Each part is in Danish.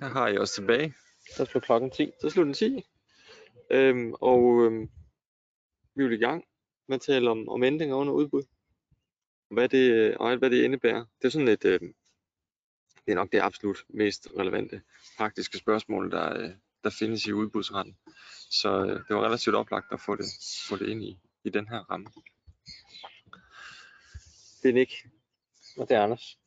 Her har jeg os tilbage. Så slog klokken 10. Så slog den 10. Øhm, og øhm, vi er i gang med at tale om, om ændringer under udbud. Hvad det, og alt hvad det indebærer. Det er sådan et, øh, det er nok det absolut mest relevante praktiske spørgsmål, der, øh, der findes i udbudsretten. Så øh, det var relativt oplagt at få det, få det ind i, i den her ramme. Det er Nick. Og det er Anders.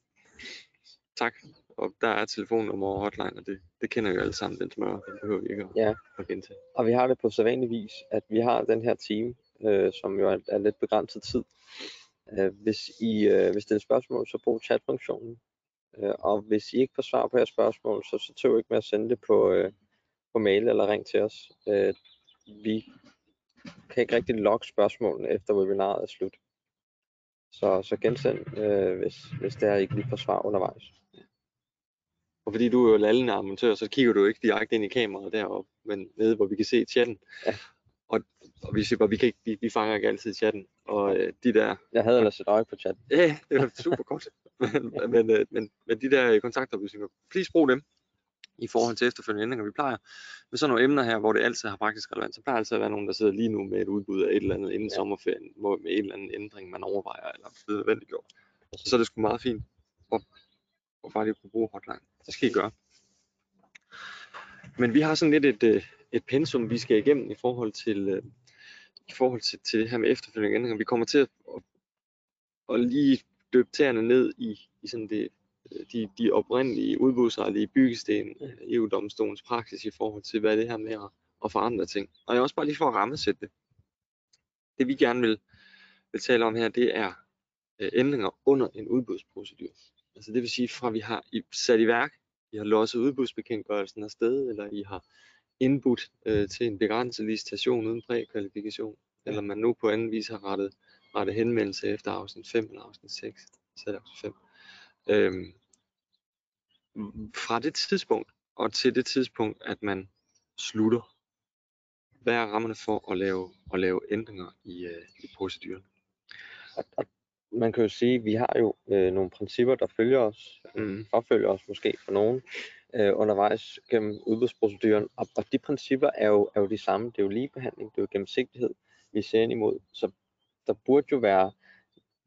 Tak. Og der er telefonnummer og hotline, og det, det kender vi jo alle sammen, den smør. Det behøver vi ikke at, Ja. at gentage. Og vi har det på sædvanlig vis, at vi har den her time, øh, som jo er, er lidt begrænset tid. Øh, hvis I øh, vil stille spørgsmål, så brug chatfunktionen. Øh, og hvis I ikke får svar på jeres spørgsmål, så, så tøv ikke med at sende det på, øh, på mail eller ring til os. Øh, vi kan ikke rigtig logge spørgsmålene efter webinaret er slut. Så, så gensend, øh, hvis, hvis det er, ikke lige får svar undervejs. Og fordi du er jo lallende amatør, så kigger du ikke direkte ind i kameraet deroppe, men nede, hvor vi kan se chatten. Ja. Og, og vi, siger bare, vi, kan ikke, vi, vi fanger ikke altid chatten. Og øh, de der, Jeg havde ellers et øje på chat. ja, det er super godt. men, men, øh, men, men de der kontaktoplysninger, please brug dem i forhold til efterfølgende ændringer. Vi plejer med sådan nogle emner her, hvor det altid har praktisk relevans, så plejer altid at være nogen, der sidder lige nu med et udbud af et eller andet inden Ja. sommerferien, hvor, med en eller anden ændring, man overvejer eller er nødvendigt gjort. Så er det sgu meget fint at, og bare lige kunne bruge hotline. Det skal I gøre. Men vi har sådan lidt et, øh, et pensum, vi skal igennem i forhold til, øh, i forhold til, til det her med efterfølgende ændringer. Vi kommer til at, at, at lige døbe tæerne ned i, i sådan det, øh, de, de oprindelige udbudsretlige byggesten, EU-domstolens praksis i forhold til, hvad det her med at, at forandre ting. Og jeg også bare lige for at rammesætte det. Det vi gerne vil, vil tale om her, det er ændringer under en udbudsprocedur. Altså det vil sige, fra vi har sat i værk, I har losset udbudsbekendtgørelsen afsted, eller I har indbudt øh, til en begrænset licitation uden prækvalifikation, Ja. eller man nu på anden vis har rettet, rettet henvendelse efter afsnit 5 eller afsnit 6, så er det afsnit 5. Øhm, fra det tidspunkt og til det tidspunkt, at man slutter, hvad er rammerne for at lave, at lave ændringer i, øh, i proceduren? Og, og man kan jo sige, at vi har jo øh, nogle principper, der følger os, Mm. forfølger os måske for nogen, øh, undervejs gennem udbudsproceduren. Og, og de principper er jo, er jo de samme. Det er jo ligebehandling, det er jo gennemsigtighed, vi ser ind imod. Så der burde jo være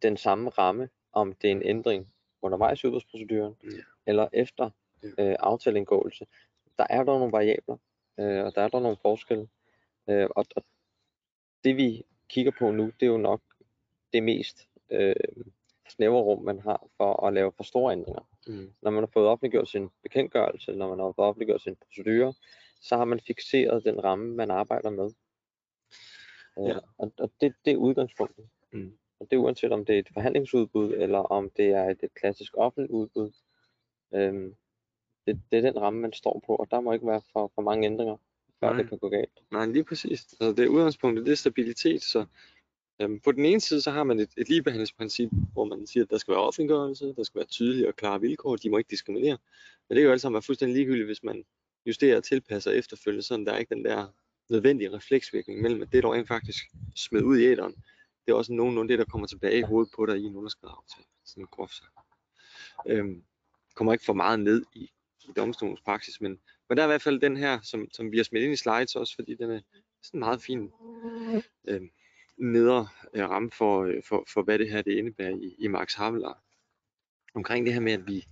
den samme ramme, om det er en ændring undervejs i udbudsproceduren, Ja. eller efter øh, aftaleindgåelse. Der er der nogle variabler, øh, og der er der nogle forskelle. Øh, og, og det vi kigger på nu, det er jo nok det mest øh, snævre rum, man har for at lave for store ændringer. Mm. Når man har fået offentliggjort sin bekendtgørelse, når man har fået offentliggjort sin procedure, så har man fixeret den ramme, man arbejder med. Øh, Ja. Og, og det, det er udgangspunktet. Mm. Og det er uanset om det er et forhandlingsudbud, eller om det er et, et klassisk offentligt udbud. Øhm, det, det er den ramme, man står på, og der må ikke være for, for mange ændringer, før Nej. det kan gå galt. Nej, lige præcis. Altså, det er udgangspunktet, det er stabilitet. Så øhm, på den ene side, så har man et, et ligebehandlingsprincip, hvor man siger, at der skal være offentliggørelse, der skal være tydelige og klare vilkår, de må ikke diskriminere. Men det kan jo alt sammen være fuldstændig ligegyldigt, hvis man justerer og tilpasser efterfølgende, sådan der er ikke den der nødvendige refleksvirkning mellem, at det, der rent faktisk smed ud i æderen, det er også nogenlunde det, der kommer tilbage i hovedet på dig i en underskrevet aftale. Sådan groft sagt. Øhm, kommer ikke for meget ned i, i domstolens praksis, men, men der er i hvert fald den her, som, som vi har smidt ind i slides også, fordi den er sådan en meget fin Øhm, nedre øh, ramme for, øh, for, for, hvad det her det indebærer i, i Max Havelaar. Omkring det her med, at vi,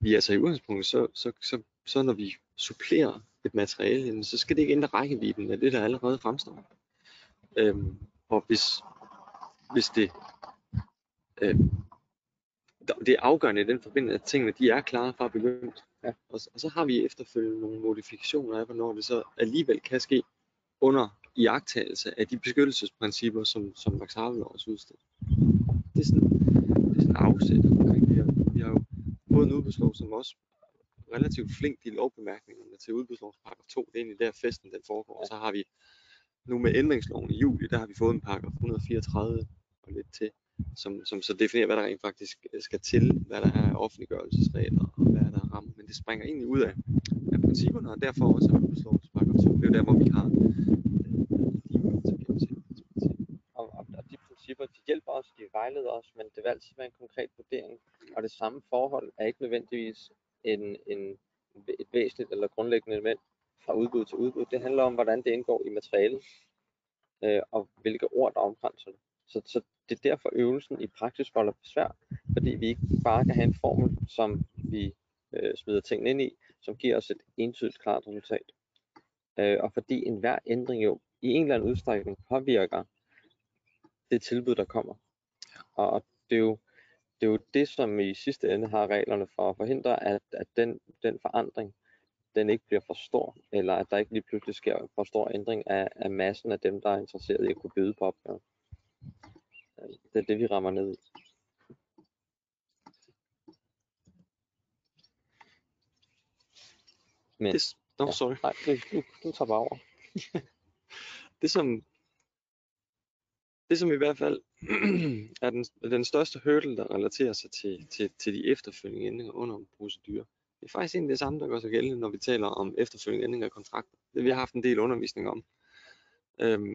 vi altså i udgangspunktet, så, så, så, så når vi supplerer et materiale, så skal det ikke ændre rækkevidden af det, der allerede fremstår. Øhm, og hvis, hvis det, øh, det er afgørende i den forbindelse, at tingene de er klare fra begyndelsen. Ja. Og, og så har vi efterfølgende nogle modifikationer af, hvornår det så alligevel kan ske under iagtagelse af de beskyttelsesprincipper, som, som Max Havelaar også udstiller. Det er sådan, det er sådan afsæt omkring det her. Vi har jo fået en udbudslov, som også relativt flink i lovbemærkningerne til udbudslovens paragraf 2. Det er egentlig der festen den foregår. Og så har vi nu med ændringsloven i juli, der har vi fået en paragraf 134 og lidt til, som, som så definerer, hvad der rent faktisk øh, skal til, hvad der er offentliggørelsesregler og hvad der er rammer. Men det springer egentlig ud af, af principperne, og derfor også er udbudslovens paragraf 2. Det er jo der, hvor vi har øh, ligebehandling til gennemsigtighedsprincip. Og, og, og de principper, de hjælper os, de vejleder os, men det vil altid være en konkret vurdering. Og det samme forhold er ikke nødvendigvis en, en et væsentligt eller grundlæggende element fra udbud til udbud. Det handler om, hvordan det indgår i materialet, øh, og hvilke ord, der omkranser det. Så, så det er derfor øvelsen i praksis volder besvær, fordi vi ikke bare kan have en formel, som vi øh, smider tingene ind i, som giver os et entydigt klart resultat. Øh, og fordi enhver ændring jo i en eller anden udstrækning påvirker det tilbud, der kommer. Og det er jo det, er jo det som i sidste ende har reglerne for at forhindre, at, at den, den forandring, den ikke bliver for stor, eller at der ikke lige pludselig sker for stor ændring af, af massen af dem, der er interesseret i at kunne byde på opgaven. Det er det, vi rammer ned i. Men, Det, no, Ja. sorry. nej, du, du, du tager bare over. det som det som i hvert fald er den, den største hurdle, der relaterer sig til, til, til de efterfølgende ændringer under en procedure. Det er faktisk egentlig det samme, der gør sig gældende, når vi taler om efterfølgende ændringer af kontrakter. Det vi har haft en del undervisning om. Øhm,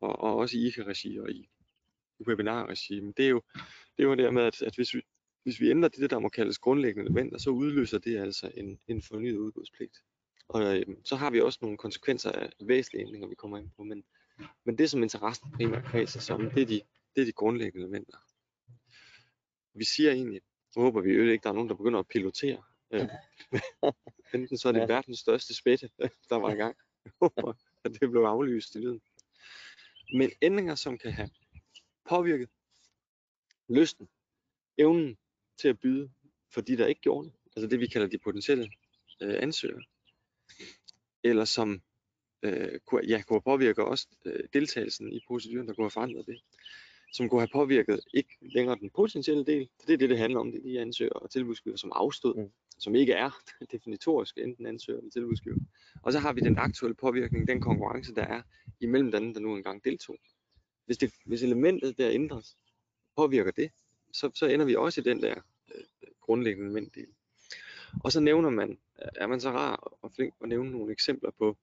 og, og også i IKA-regi og i, i webinar-regi. Men det er jo det, er jo det med, at, at hvis, vi, hvis vi ændrer det, der må kaldes grundlæggende elementer, så udløser det altså en, en fornyet udbudspligt. Og øhm, så har vi også nogle konsekvenser af væsentlige ændringer, vi kommer ind på. Men, men det, som interessen primært kredser sig om, det er, de, det er de grundlæggende elementer. Vi siger egentlig, nu håber vi jo ikke, der er nogen, der begynder at pilotere. Øh, enten så er det Ja. verdens største spætte, der var i gang. Jeg håber, at det blev aflyst i lyden. Men ændringer, som kan have påvirket lysten, evnen til at byde for de, der ikke gjorde det, altså det vi kalder de potentielle øh, ansøgere, eller som øh, kunne, ja, kunne påvirke også øh, deltagelsen i proceduren, der kunne have forandret det, som kunne have påvirket ikke længere den potentielle del, for det er det, det handler om, det er de ansøgere og tilbudsgiver, som afstod, mm. som ikke er definitorisk enten ansøger eller tilbudsgiver. Og så har vi den aktuelle påvirkning, den konkurrence, der er imellem dem, der nu engang deltog. Hvis, det, hvis elementet der ændres, påvirker det, så, så ender vi også i den der øh, grundlæggende elementdel. Og så nævner man, er man så rar og flink at nævne nogle eksempler på,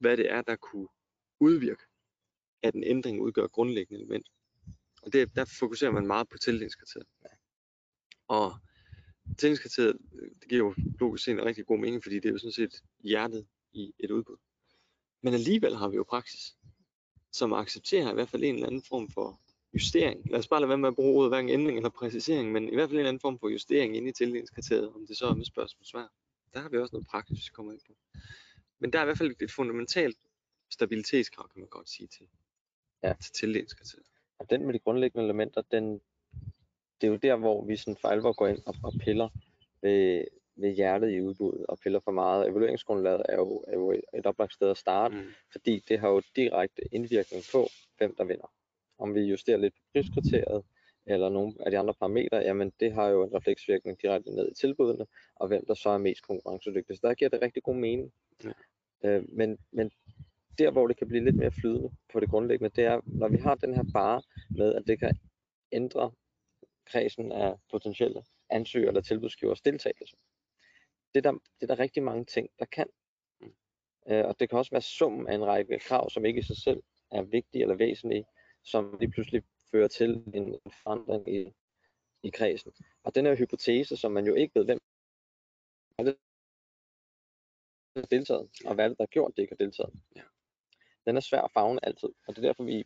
hvad det er, der kunne udvirke, at en ændring udgør grundlæggende element. Og det, der fokuserer man meget på tildelingskriteriet. Og tildelingskriteriet, det giver jo logisk set en rigtig god mening, fordi det er jo sådan set hjertet i et udbud. Men alligevel har vi jo praksis, som accepterer i hvert fald en eller anden form for justering. Lad os bare lade være med at bruge ordet hverken ændring eller præcisering, men i hvert fald en eller anden form for justering inde i tildelingskriteriet, om det så er med spørgsmål svar. Der har vi også noget praksis, vi kommer ind på. Men der er i hvert fald et fundamentalt stabilitetskrav, kan man godt sige, til, Ja. til tildelingskriteriet. Og den med de grundlæggende elementer, den, det er jo der, hvor vi sådan for alvor går ind og, og piller ved, ved hjertet i udbuddet og piller for meget. Evalueringsgrundlaget er jo, er jo et, et oplagt sted at starte, Mm. fordi det har jo direkte indvirkning på, hvem der vinder. Om vi justerer lidt på priskriteriet, eller nogle af de andre parametre, jamen det har jo en refleksvirkning direkte ned i tilbudene, og hvem der så er mest konkurrencedygtig. Så der giver det rigtig god mening. Ja. Øh, men, men der, hvor det kan blive lidt mere flydende på det grundlæggende, det er, når vi har den her bare med, at det kan ændre kredsen af potentielle ansøgere eller tilbudsgivers deltagelse. Det er, der, det er der rigtig mange ting, der kan. Øh, og det kan også være summen af en række krav, som ikke i sig selv er vigtige eller væsentlige, som lige pludselig fører til en en forandring i, i kredsen. Og den her hypotese, som man jo ikke ved, hvem er det, har deltaget, og hvad er det, der har gjort, at det ikke har deltaget. Ja. Den er svær at fagne altid, og det er derfor, vi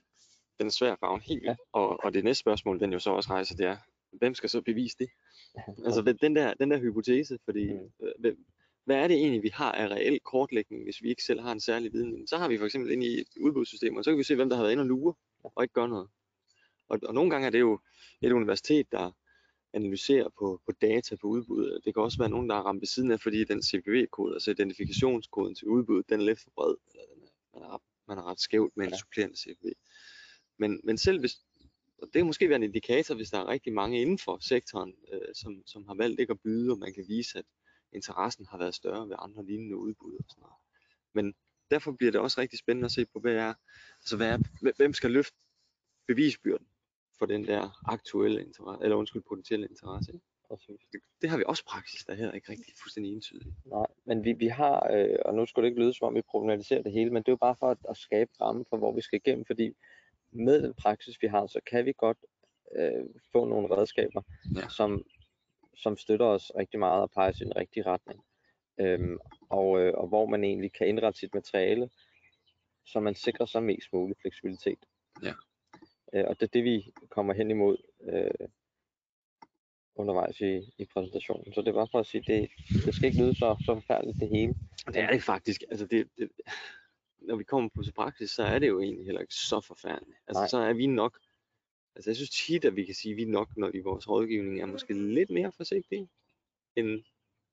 Den er svær at farve helt Ja. Og, og det næste spørgsmål, den jo så også rejser, det er, hvem skal så bevise det? Altså den- der, den der hypotese, fordi Mm. øh, hvem- hvad er det egentlig, vi har af reel kortlægning, hvis vi ikke selv har en særlig viden? Så har vi for eksempel ind i et udbudssystem, og så kan vi se, hvem der har været inde og lure, og ikke gør noget. Og, og nogle gange er det jo et universitet, der analyserer på, på data på udbuddet. Det kan også være nogen, der er ramt ved siden af, fordi den CPV-kode, altså identifikationskoden til udbuddet, den er lidt for bred, eller den er, man, er, ret- man er ret skævt med en supplerende CPV. Men, men selv hvis, og det kan måske være en indikator, hvis der er rigtig mange inden for sektoren, øh, som, som har valgt ikke at byde, og man kan vise, at interessen har været større ved andre lignende udbud og sådan noget. Men derfor bliver det også rigtig spændende at se på, hvad er, altså hvad er, hvem skal løfte bevisbyrden for den der aktuelle interesse, eller undskyld, potentielle interesse. Præcis. Det, det har vi også praksis, der er heller ikke rigtig fuldstændig entydigt. Nej, men vi, vi har, øh, og nu skulle det ikke lyde som om vi problematiserer det hele, men det er jo bare for at, at skabe ramme for, hvor vi skal igennem, fordi med den praksis, vi har, så kan vi godt øh, få nogle redskaber, Ja. som, som støtter os rigtig meget og peger os i den rigtige retning. øhm, og, øh, og hvor man egentlig kan indrette sit materiale, så man sikrer sig mest mulig fleksibilitet. Ja. Øh, og det er det, vi kommer hen imod øh, undervejs i, i præsentationen. Så det er bare for at sige, det, det skal ikke lyde så, så forfærdeligt det hele. Det er det faktisk. Altså det, det, når vi kommer på til praksis, så er det jo egentlig heller ikke så forfærdeligt. Altså Nej. så er vi nok, altså jeg synes tit, at vi kan sige, at vi nok, når vi i vores rådgivning er måske lidt mere forsigtige, end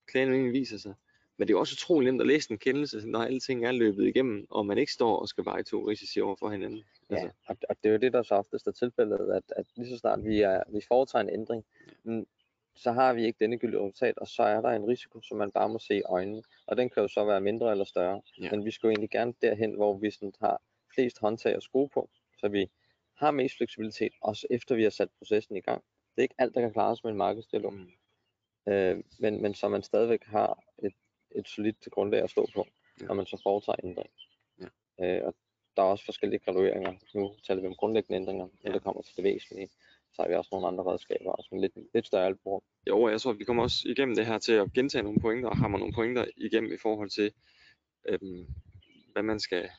klagen viser sig. Men det er også utroligt nemt at læse en kendelse, når alting er løbet igennem, og man ikke står og skal veje to risici over for hinanden. Ja, Altså, og, og det er jo det, der så oftest er tilfældet, at, at lige så snart vi, er, vi foretager en ændring, mm, så har vi ikke denne gyldige resultat, og så er der en risiko, som man bare må se i øjnene. Og den kan jo så være mindre eller større. Ja. Men vi skal jo egentlig gerne derhen, hvor vi sådan har flest håndtag at skrue på, så vi har mest fleksibilitet, også efter vi har sat processen i gang. Det er ikke alt, der kan klares med en markedsdialog, mm, øh, men, men så man stadigvæk har et, et solidt grundlag at stå på, Ja. når man så foretager ændring. Ja. Øh, og der er også forskellige gradueringer. Nu taler vi om grundlæggende ændringer, når Ja. det kommer til det væsentlige. Så har vi også nogle andre redskaber, også med lidt, lidt større alburum. Jo, og jeg tror, at vi kommer også igennem det her til at gentage nogle pointer, og hammer nogle pointer igennem i forhold til, øhm, hvad man skal,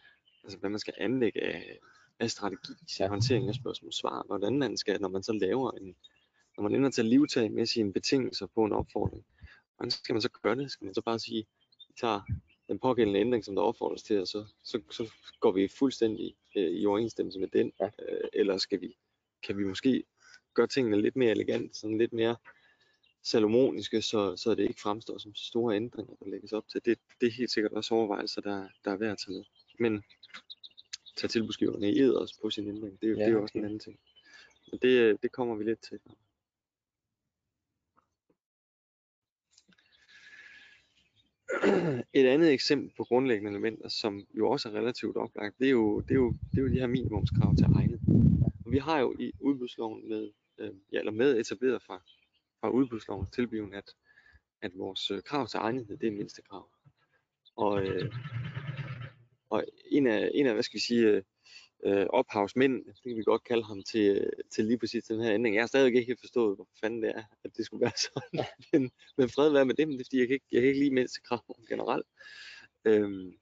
altså hvad man skal anlægge af, af strategi til Ja. håndtering af spørgsmål svar, hvordan man skal, når man så laver en, når man ender til at livtage med sine betingelser på en opfordring, hvordan skal man så gøre det? Skal man så bare sige, vi tager den pågældende ændring, som der opfordres til, og så, så, så går vi fuldstændig øh, i overensstemmelse med den, Ja. øh, eller skal vi, kan vi måske gøre tingene lidt mere elegant, sådan lidt mere salomoniske, så, så det ikke fremstår som store ændringer, der lægges op til. Det, det er helt sikkert også overvejelser, der, der er værd at tage med. Men tage tilbudsgiverne i ed også på sin ændring, det, er jo- Ja, det er jo også okay. en anden ting. Men det, det kommer vi lidt til. Et andet eksempel på grundlæggende elementer, som jo også er relativt oplagt, det er jo, det er jo, det er jo de her minimumskrav til egnet. Og vi har jo i udbudsloven med, øh, ja, eller med etableret fra, fra udbudslovens tilbyden, at, at vores øh, krav til egnethed, det er mindste krav. Og, øh, og en af, en af, hvad skal vi sige, øh, øh, ophavsmænd, det kan vi godt kalde ham til, til lige præcis den her ændring. Jeg har stadig ikke helt forstået, hvor fanden det er, at det skulle være sådan. men, men fred være med det, men det er fordi, jeg kan ikke, jeg kan ikke lide mindste krav generelt. Øhm,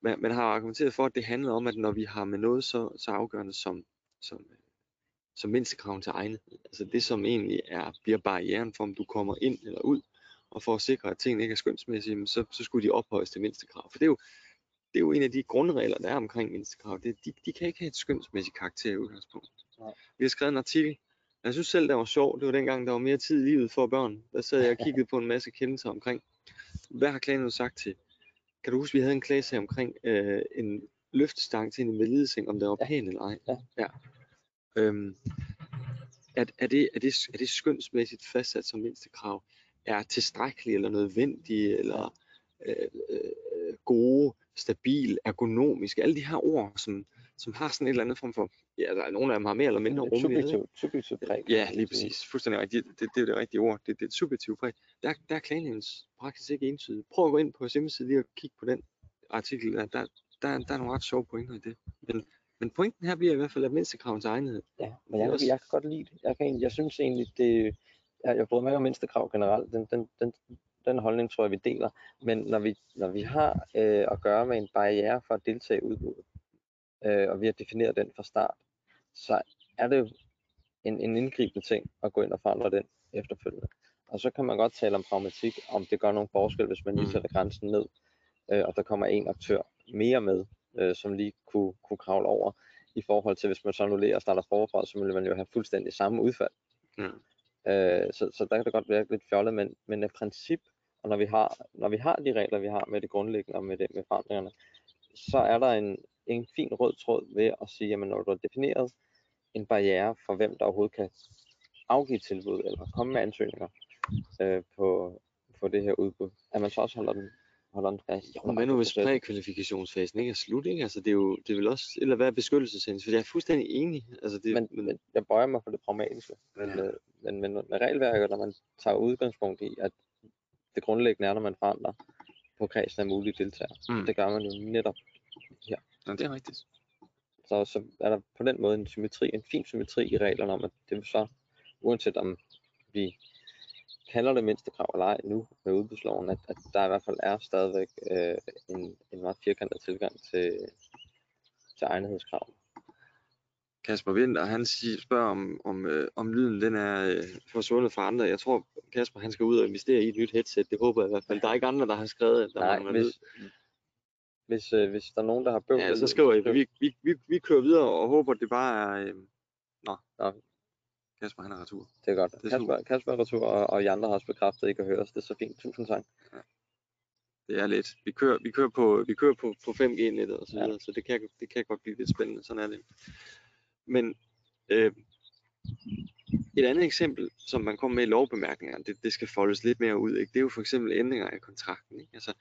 man, man har argumenteret for, at det handler om, at når vi har med noget så, så afgørende som, som, øh, som mindstekraven til egne, altså det som egentlig er, bliver barrieren for, om du kommer ind eller ud, og for at sikre, at tingene ikke er skønsmæssige, så, så skulle de ophøjes til mindstekrav. For det er jo, det er jo en af de grundregler, der er omkring mindstekrav. Det, de, de kan ikke have et skønsmæssigt karakter i udgangspunkt. Nej. Vi har skrevet en artikel, jeg synes selv, det var sjovt. Det var dengang, der var mere tid i livet for børn. Der sad jeg og kiggede på en masse kendelser omkring, hvad har klagen sagt til? Kan du huske, vi havde en klagesag omkring øh, en løftestang til en invalideseng, om den var Ja. pæn eller ej? Ja. ja. Øhm, er, er, det, er, det, er det skønsmæssigt fastsat som mindste krav? Er tilstrækkeligt eller nødvendigt, eller øh, øh, gode, stabil, ergonomisk? Alle de her ord, som, som har sådan et eller andet form for, ja, der er nogle af dem har mere eller mindre rummelighed. subjektivt, subjektivt præg. Ja, lige præcis. Fuldstændig rigtigt. Det, det, det er det rigtige ord. Det, det er et subjektivt præg. Der, der er klagenævnens praksis ikke entydig. Prøv at gå ind på hjemmeside lige og kigge på den artikel. Der, der, der, der er nogle ret sjove pointer i det. Men, men pointen her bliver i hvert fald, at mindstekraven til egenhed. Ja, men jeg, jeg kan godt lide det. Jeg, kan, jeg synes egentlig, det, jeg, jeg bryder mig om mindstekrav generelt. Den, den, den, den holdning tror jeg, vi deler. Men når vi, når vi har øh, at gøre med en barriere for at deltage i udbuddet, øh, og vi har defineret den fra start, så er det jo en, en indgribende ting at gå ind og forandre den efterfølgende. Og så kan man godt tale om pragmatik, om det gør nogen forskel, hvis man lige Mm. sætter grænsen ned, øh, og der kommer en aktør mere med, øh, som lige kunne, kunne kravle over, i forhold til hvis man så annullerer og starter forfra, så vil man jo have fuldstændig samme udfald. Ja. Øh, så, så der kan det godt være lidt fjollet, men, men af princip, og når vi, har, når vi har de regler, vi har med det grundlæggende og med, det, med forandringerne, så er der en, en fin rød tråd ved at sige, jamen når du har defineret en barriere for, hvem der overhovedet kan afgive tilbud eller komme med ansøgninger øh, på, på det her udbud, at man så også holder den, holder den fast. Jo, men nu hvis prækvalifikationsfasen ikke er slut? Ikke? Altså, det er jo det vil også, eller hvad er beskyttelseshændelse? For jeg er fuldstændig enig. Altså, det, men, men jeg bøjer mig for det pragmatiske. Men, Ja. øh, men, men med regelværket, når man tager udgangspunkt i, at det grundlæggende er, når man forandrer på kredsen af mulige deltagere. Mm. Det gør man jo netop. ja, det er rigtigt. Så, så er der på den måde en symmetri, en fin symmetri i reglerne om, at det så, uanset om vi kalder det mindste krav eller ej nu med udbudsloven, at, at der i hvert fald er stadigvæk øh, en, en meget firkantet tilgang til, til egnethedskrav. Kasper Winter, han siger, spørger om, om, øh, om lyden den er øh, forsvundet fra andre. Jeg tror, Kasper han skal ud og investere i et nyt headset. Det håber jeg i hvert fald. Der er ikke andre, der har skrevet, at der Nej, mangler lyd. hvis, hvis, øh, hvis der er nogen, der har bøvl Ja, så skriver I, vi, vi, vi, vi kører videre og håber, at det bare er... Øh... Nå. Nå. Kasper, han er retur. Det er godt. Det er Kasper, Kasper er retur, og, og I andre har også bekræftet at høre os. Det er så fint. Tusind tak. Det er lidt. Vi kører, vi kører på, vi kører på, på 5G-nettet og så Ja. videre, så det kan, det kan godt blive lidt spændende. Sådan er det. Men øh, et andet eksempel, som man kommer med i lovbemærkningerne, det, det skal foldes lidt mere ud, ikke? det er jo for eksempel ændringer af kontrakten. Ikke? Altså,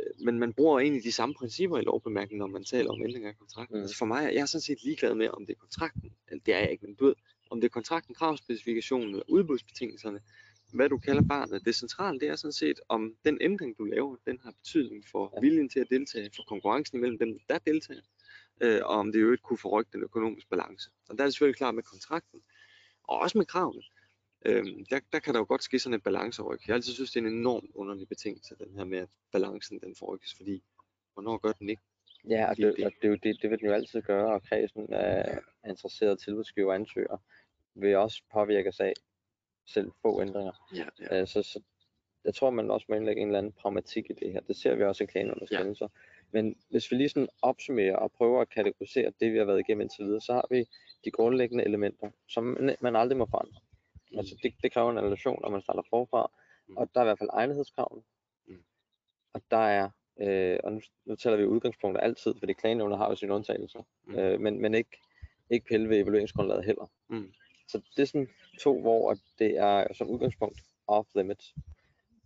øh, men man bruger egentlig de samme principper i lovbemærkningen, når man taler om ændringer af kontrakten. Mm. Altså for mig, jeg er sådan set ligeglad med, om det er kontrakten, eller det er jeg ikke, men du ved, om det er kontrakten, kravspecifikationen eller udbudsbetingelserne, hvad du kalder barnet. Det centrale, det er sådan set, om den ændring, du laver, den har betydning for Ja. viljen til at deltage, for konkurrencen imellem dem, der deltager, øh, og om det i øvrigt kunne forrykke den økonomiske balance. Og der er det selvfølgelig klart med kontrakten, og også med kravene. Øhm, der, der kan der jo godt ske sådan et balanceryk. Jeg altid synes, det er en enormt underlig betingelse, den her med, at balancen den forrykkes, fordi hvornår gør den ikke? Ja, og det, og det, det, det vil den jo altid gøre, og kredsen af interesserede tilbudsgiver og ansøgere vil også påvirkes af selv få ændringer. Ja, ja. Øh, så, så jeg tror, man også må indlægge en eller anden pragmatik i det her. Det ser vi også i klagenunderskrifter. Ja. Men hvis vi lige sådan opsummerer og prøver at kategorisere det, vi har været igennem indtil videre, så har vi de grundlæggende elementer, som man, man aldrig må forandre. Mm. Altså det, det kræver en relation, når man starter forfra, Mm. og der er i hvert fald egnethedskravene. Mm. Og der er, øh, og nu, nu tæller vi udgangspunkter altid, fordi klagenævnet har jo sine undtagelser, Mm. øh, men, men ikke, ikke pille ved evalueringsgrundlaget heller. Mm. Så det er sådan to, hvor det er som udgangspunkt off limits.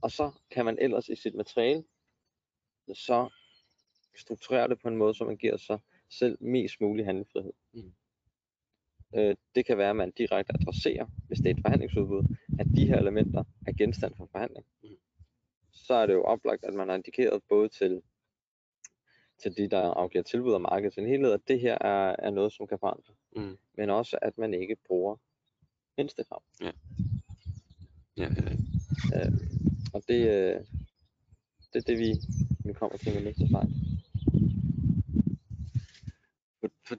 Og så kan man ellers i sit materiale så strukturere det på en måde, så man giver sig selv mest mulig handlefrihed. Mm. Øh, det kan være, at man direkte adresserer, hvis det er et forhandlingsudbud, at de her elementer er genstand for forhandling. Mm. Så er det jo oplagt, at man har indikeret både til, til de, der afgiver tilbud og markedet til en helhed, at det her er, er noget, som kan forandre. Mm. Men også, at man ikke bruger mindstekrav. Ja, ja, ja. Øh, og det, øh, det er det, vi, vi kommer til med næste slide. For, for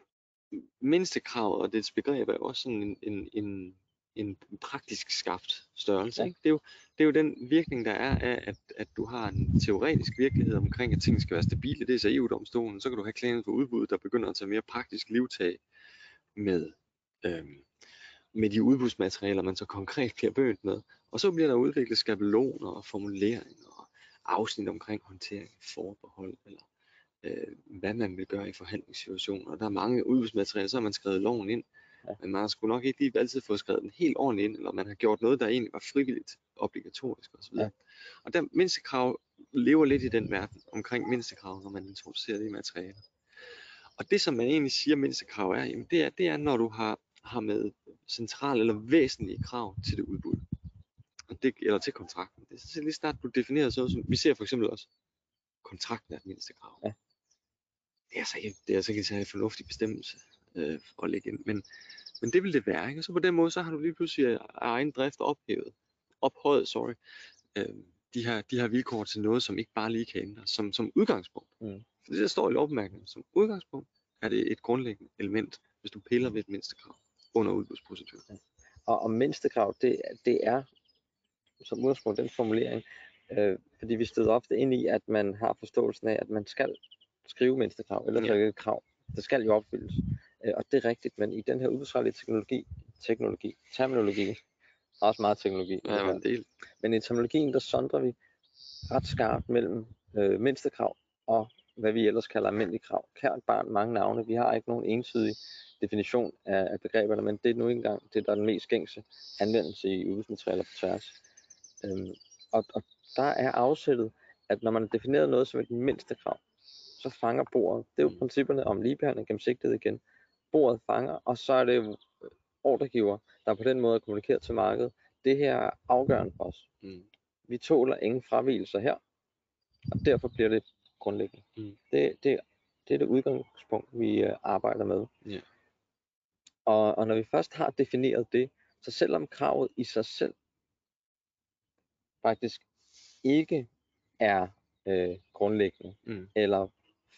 mindstekravet og dets begreb er jo også sådan en, en, en, en praktisk skabt størrelse. Ikke? Det, er jo, det er jo den virkning, der er af, at, at du har en teoretisk virkelighed omkring, at tingene skal være stabile. Det er så EU-domstolen. Så kan du have klagen for udbud, der begynder at tage mere praktisk livtag med, øhm, med de udbudsmaterialer, man så konkret bliver bødt med. Og så bliver der udviklet skabeloner og formuleringer og afsnit omkring håndtering forbehold, eller øh, hvad man vil gøre i forhandlingssituationer. Der er mange udbudsmaterialer, så har man skrevet loven ind, Ja. men man har sgu nok ikke lige altid fået skrevet den helt ordentligt ind, eller man har gjort noget, der egentlig var frivilligt, obligatorisk osv. Ja. Og der mindstekrav lever lidt i den verden omkring mindstekrav, når man introducerer det i materialer. Og det, som man egentlig siger, mindstekrav er, jamen det er, det er, når du har, har med centrale eller væsentlige krav til det udbud. Og det, eller til kontrakten. Det er lige snart, du definerer sådan som, vi ser for eksempel også, kontrakten er et mindstekrav. Ja. Det er altså ikke, det er altså ikke en fornuftig bestemmelse øh, at lægge ind, men, men det vil det være, ikke? Og så på den måde, så har du lige pludselig af egen drift ophævet, ophøjet, sorry, øh, de, her, de her vilkår til noget, som ikke bare lige kan ændres, som, som udgangspunkt. Mm. For det, der står i lovbemærkningen, som udgangspunkt, er det et grundlæggende element, hvis du piller ved et mindstekrav under udbudsproceduren. Og, og mindstekrav, det, det er som udgangspunkt den formulering, øh, fordi vi støder ofte ind i, at man har forståelsen af, at man skal skrive mindstekrav, Ja. er det ikke et krav. Det skal jo opfyldes. Øh, og det er rigtigt, men i den her udbudsretlige teknologi, teknologi, terminologi, også meget teknologi, Ja, men en del. men i terminologien, der sondrer vi ret skarpt mellem øh, mindstekrav og hvad vi ellers kalder almindelige krav. Kært barn, mange navne. Vi har ikke nogen entydig definition af, af begreberne, men det er nu ikke engang det, der er den mest gængse anvendelse i udbudsmaterialer på tværs. Øhm, og, og der er afsættet, at når man har defineret noget som et mindste krav, så fanger bordet. Det er jo Mm. principperne om ligebehandling, gennemsigtighed igen. Bordet fanger, og så er det jo øh, ordregiver, der på den måde kommunikerer til markedet. Det her er afgørende for os. Mm. Vi tåler ingen fravigelser her, og derfor bliver det grundlæggende. Mm. Det, det, det er det udgangspunkt, vi øh, arbejder med. Ja. Og, og når vi først har defineret det, så selvom kravet i sig selv faktisk ikke er øh, grundlæggende, Mm. eller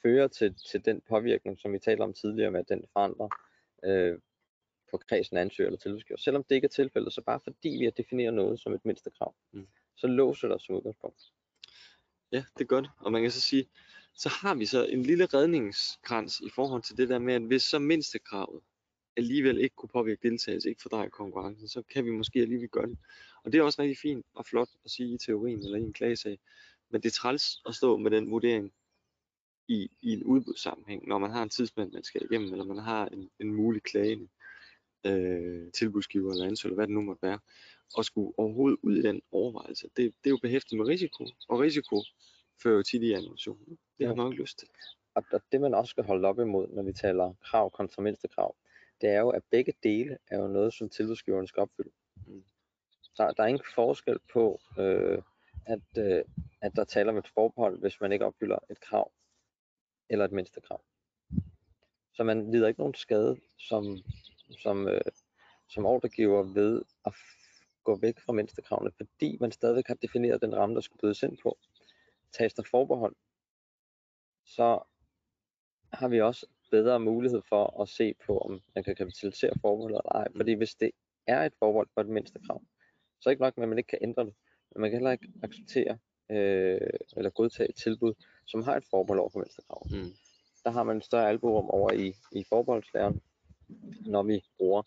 fører til, til den påvirkning, som vi talte om tidligere med, at den forandrer øh, på kredsen ansøger eller tilbudsgiver. Selvom det ikke er tilfældet, så bare fordi vi har defineret noget som et mindste krav, Mm. så låser det os som udgangspunkt. Ja, det er godt. Og man kan så sige, så har vi så en lille redningskrans i forhold til det der med, at hvis så mindstekravet alligevel ikke kunne påvirke deltagelse, ikke fordreje konkurrencen, så kan vi måske alligevel gøre det. Og det er også rigtig fint og flot at sige i teorien eller i en klagesag. Men det er træls at stå med den vurdering i, i en udbudssammenhæng, når man har en tidsplan, man skal igennem, eller man har en, en mulig klage øh, tilbudsgiver eller ansøger, eller hvad det nu måtte være, og skulle overhovedet ud i den overvejelse. Det, det er jo behæftet med risiko, og risiko fører jo tit i annullation. Det har man jo ikke lyst til. Og og det man også skal holde op imod, når vi taler krav kontra mindste krav, det er jo, at begge dele er jo noget, som tilbudsgiveren skal opfylde. Mm. Der, der er ingen forskel på, øh, at, øh, at der taler om et forbehold, hvis man ikke opfylder et krav eller et mindste krav. Så man lider ikke nogen skade som, som, øh, som ordregiver ved at gå væk fra mindstekravene, fordi man stadigvæk har defineret den ramme, der skal bydes ind på. Tages der forbehold, så har vi også bedre mulighed for at se på, om man kan kapitalisere forbeholdet eller ej. Fordi hvis det er et forbehold for et mindste krav, så er ikke nok med, at man ikke kan ændre det. Men man kan heller ikke acceptere øh, eller godtage et tilbud, som har et forbehold over for mindste krav. Mm. Der har man en større albuerum over i, i forbeholdslæren, når vi bruger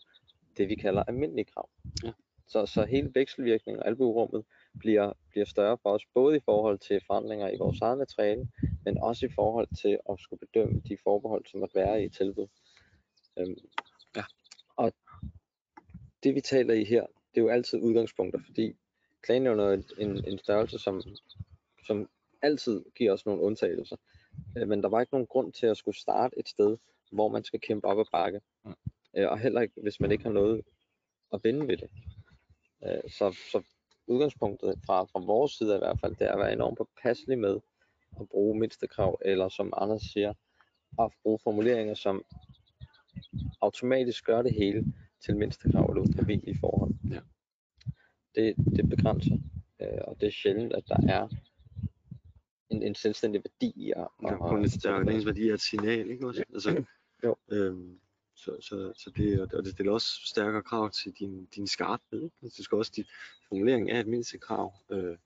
det, vi kalder almindelige krav. Ja. Så, så hele vekselvirkningen og albuerummet bliver, bliver større for os, både i forhold til forandringer i vores eget materiale, men også i forhold til at skulle bedømme de forbehold, som måtte være i tilbud. Øhm, Ja. Og det vi taler i her, det er jo altid udgangspunkter, fordi klagenævnet er en, en, en størrelse, som, som altid giver os nogle undtagelser. Øh, men der var ikke nogen grund til at skulle starte et sted, hvor man skal kæmpe op ad bakke. Mm. Øh, og heller ikke, hvis man ikke har noget at vinde ved det. Øh, så, så udgangspunktet fra, fra vores side i hvert fald, det er at være enormt påpasselig med at bruge mindstekrav, eller som Anders siger, at bruge formuleringer, som automatisk gør det hele til mindstekrav eller ufravigelige forhold. Ja. Det, det begrænser, øh, og det er sjældent, at der er en, en selvstændig værdi i at, Ja, større. Den eneste værdi er et signal, ikke også? Altså, Jo. Øhm, så, så, så det, og det stiller også stærkere krav til din, din skarphed. Ikke? Altså, du skal også, din formulering af et mindste krav, øh,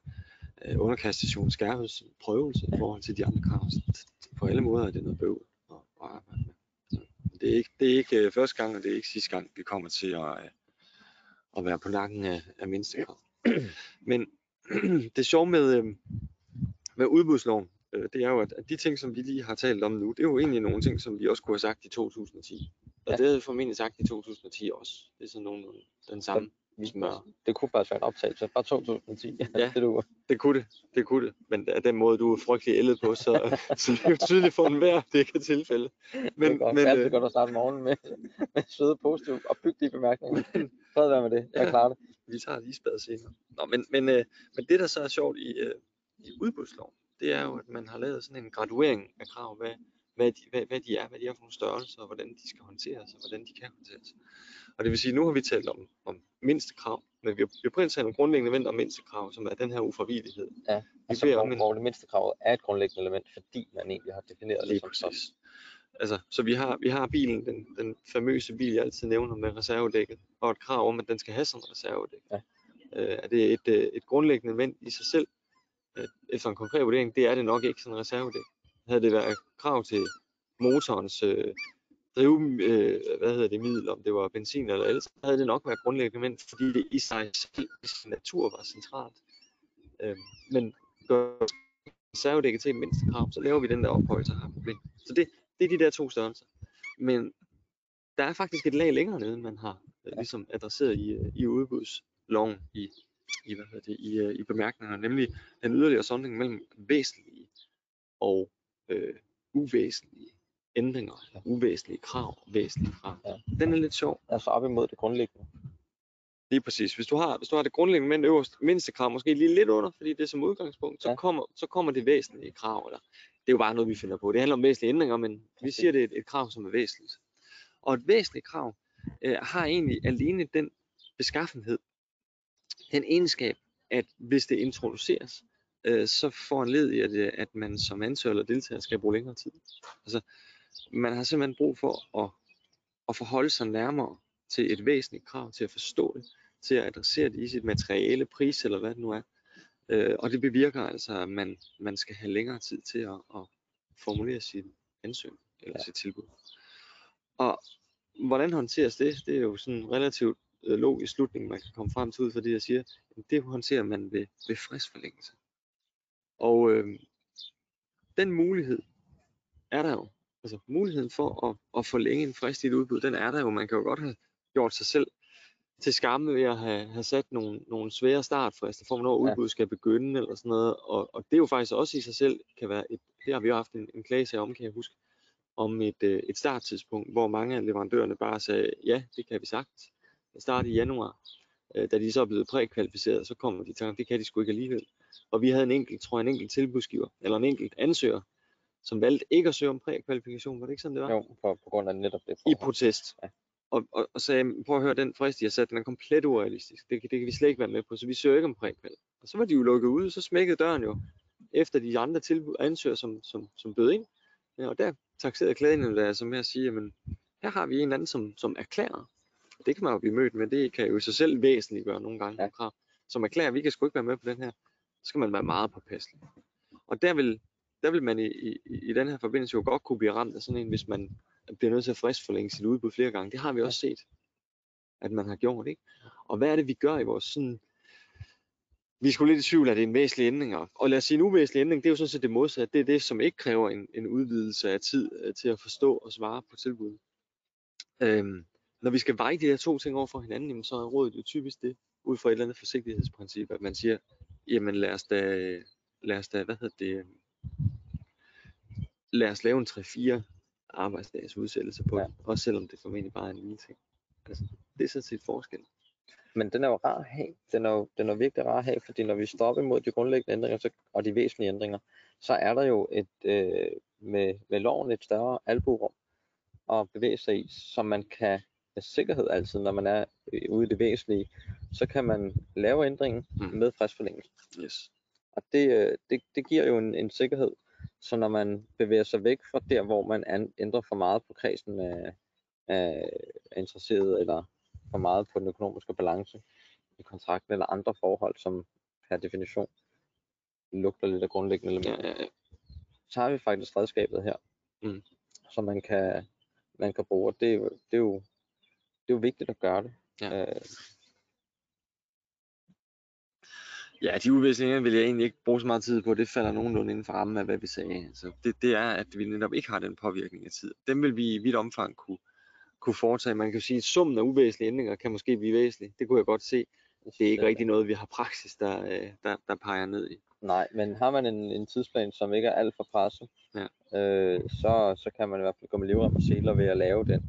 øh, underkastation, skærpelse, prøvelse i forhold til de andre krav. Så på alle måder er det noget bøvl at, at arbejde med. Så det er ikke, det er ikke øh, første gang, og det er ikke sidste gang, vi kommer til at, øh, at være på nakken af, af mindste krav. Men det sjove med, øh, med udbudsloven, øh, det er jo, at, at de ting, som vi lige har talt om nu, det er jo egentlig nogle ting, som vi også kunne have sagt i 2010. Og Ja. det havde vi formentlig sagt i 2010 også. Det er sådan nogenlunde den samme vi- smør. Det kunne faktisk være en optagelse fra 2010. Ja. det du, Det kunne det, det kunne det. Men af den måde, du er frygtelig ældet på, så, så det er jo tydeligt for enhver, det ikke er tilfælde. men, Men, det er godt. men, det er altid øh, godt at starte morgenen med, med søde, positive og bygtige bemærkninger. Fred være med det. Jeg Ja. klarer det. vi tager lige spadet senere. Nå, men, men, øh, men det, der så er sjovt i, øh, i udbudsloven, det er jo, at man har lavet sådan en graduering af krav, hvad, hvad, de, hvad, hvad de er, hvad de er for nogle størrelser, og hvordan de skal håndteres, og hvordan de kan håndteres. Og det vil sige, nu har vi talt om, om mindste krav, men vi har, vi har på nogle grundlæggende elementer om mindste krav, som er den her ufravigelighed. Ja, Vi altså, beder om en, hvor det mindste krav er et grundlæggende element, fordi man egentlig har defineret Lige det som sådan. Altså, så vi har, vi har bilen, den, den famøse bil, jeg altid nævner med reservedækket, og et krav om, at den skal have sådan en reservedæk. Ja. Øh, er det et, øh, et grundlæggende element i sig selv, at efter en konkret vurdering, det er det nok ikke sådan en reservedæk. Havde det været krav til motorens øh, drive, øh, hvad hedder det, middel, om det var benzin eller el, så havde det nok været grundlæggende men fordi det i sig selv, i sin natur var centralt. Øh, men gør reservedækket til mindst mindste krav, så laver vi den der ophøjelse og har problem. Så det, det er de der to størrelser. Men der er faktisk et lag længere nede, man har øh, ligesom adresseret i, øh, i udbudsloven i, i, hvad hedder det, i, øh, i bemærkningerne, nemlig den yderligere sondring mellem væsentlige og øh, uvæsentlige ændringer, eller uvæsentlige krav og væsentlige krav. Ja. Den er lidt sjov. Altså op imod det grundlæggende. Lige præcis. Hvis du har, hvis du har det grundlæggende men øverst, mindste krav, måske lige lidt under, fordi det er som udgangspunkt, så, Ja. kommer, så kommer det væsentlige krav. Eller, det er jo bare noget, vi finder på. Det handler om væsentlige ændringer, men vi Præcis. siger, det er et, et krav, som er væsentligt. Og et væsentligt krav øh, har egentlig alene den beskaffenhed, den egenskab, at hvis det introduceres, øh, så får en led i, at, øh, at man som ansøger eller deltager skal bruge længere tid. Altså, man har simpelthen brug for at, at forholde sig nærmere til et væsentligt krav, til at forstå det, til at adressere det i sit materiale, pris eller hvad det nu er. Øh, og det bevirker altså, at man, man skal have længere tid til at, at formulere sin ansøgning eller ja. sit tilbud. Og hvordan håndteres det? Det er jo sådan relativt logisk slutning, man kan komme frem til ud fra det, jeg siger. Det håndterer man ved, ved fristforlængelse. Og øh, den mulighed er der jo. Altså muligheden for at, at forlænge en frist i et udbud, den er der jo. Man kan jo godt have gjort sig selv til skamme ved at have, have sat nogle, nogle svære startfrister for, hvornår ja. udbuddet skal begynde eller sådan noget. Og, og det er jo faktisk også i sig selv kan være et, det har vi jo haft en, en klage om, kan jeg huske, om et, øh, et starttidspunkt, hvor mange af leverandørerne bare sagde, ja, det kan vi sagt. Start i januar. Øh, da de så er blevet prækvalificeret, så kommer de til, det kan de sgu ikke alligevel. Og vi havde en enkelt, tror jeg, en enkelt tilbudsgiver, eller en enkelt ansøger, som valgte ikke at søge om prækvalifikation. Var det ikke sådan, det var? Jo, på, på grund af netop det forhold. I protest. Ja. Og, og, og sagde, prøv at høre, den frist, de har sat, den er komplet urealistisk. Det, det kan vi slet ikke være med på, så vi søger ikke om prækval. Og så var de jo lukket ud, så smækkede døren jo, efter de andre tilbud, ansøger, som, som, som bød ind. Ja, og der taxerede klagen der altså med at sige, jamen, her har vi en anden, som, som erklærer. Det kan man jo blive mødt med, det kan jo i sig selv væsentligt gøre nogle gange. Ja. Krav, som erklærer, at vi kan sgu ikke være med på den her. Så skal man være meget påpasselig. Og der vil, der vil man i, i, i den her forbindelse jo godt kunne blive ramt af sådan en, hvis man bliver nødt til at fristforlænge sit udbud flere gange. Det har vi også set, at man har gjort. Ikke? Og hvad er det, vi gør i vores sådan... Vi skulle lidt i tvivl, at det er en væsentlig ændring. Og lad os sige, en uvæsentlig ændring, det er jo sådan set det modsatte. Det er det, som ikke kræver en, en udvidelse af tid øh, til at forstå og svare på tilbuddet. Øhm, når vi skal veje de her to ting over for hinanden, jamen, så er rådet jo typisk det, ud fra et eller andet forsigtighedsprincip, at man siger, jamen lad os da, lad os da hvad hedder det, lad os lave en 3-4 arbejdsdages udsættelse på ja. det, også selvom det formentlig bare er en lille ting. Altså, det er sådan set forskel. Men den er jo rar at have. Den er jo den er virkelig rar at have, fordi når vi står op imod de grundlæggende ændringer så, og de væsentlige ændringer, så er der jo et, øh, med, med loven et større alburum at bevæge sig i, som man kan med sikkerhed altid, når man er øh, ude i det væsentlige, så kan man lave ændringen mm. med fristforlængelse. Yes. Og det, øh, det, det giver jo en, en sikkerhed, så når man bevæger sig væk fra der, hvor man an, ændrer for meget på kredsen af, af interesseret, eller for meget på den økonomiske balance i kontrakten, eller andre forhold, som per definition lugter lidt af grundlæggende elementer, ja, ja, ja. så har vi faktisk redskabet her, mm. som man kan, man kan bruge. Det, det, er jo, det er jo vigtigt at gøre det. Ja. Øh, Ja, de udviklingerne vil jeg egentlig ikke bruge så meget tid på. Det falder nogenlunde inden for rammen af, hvad vi sagde. Altså, det, det er, at vi netop ikke har den påvirkning af tid. Dem vil vi i vidt omfang kunne, kunne foretage. Man kan jo sige, at summen af uvæsentlige ændringer kan måske blive væsentlig. Det kunne jeg godt se. Det er ikke rigtig noget, vi har praksis, der, øh, der, der peger ned i. Nej, men har man en, en tidsplan, som ikke er alt for presset, ja. øh, så, så kan man i hvert fald gå med livrem og seler ved at lave den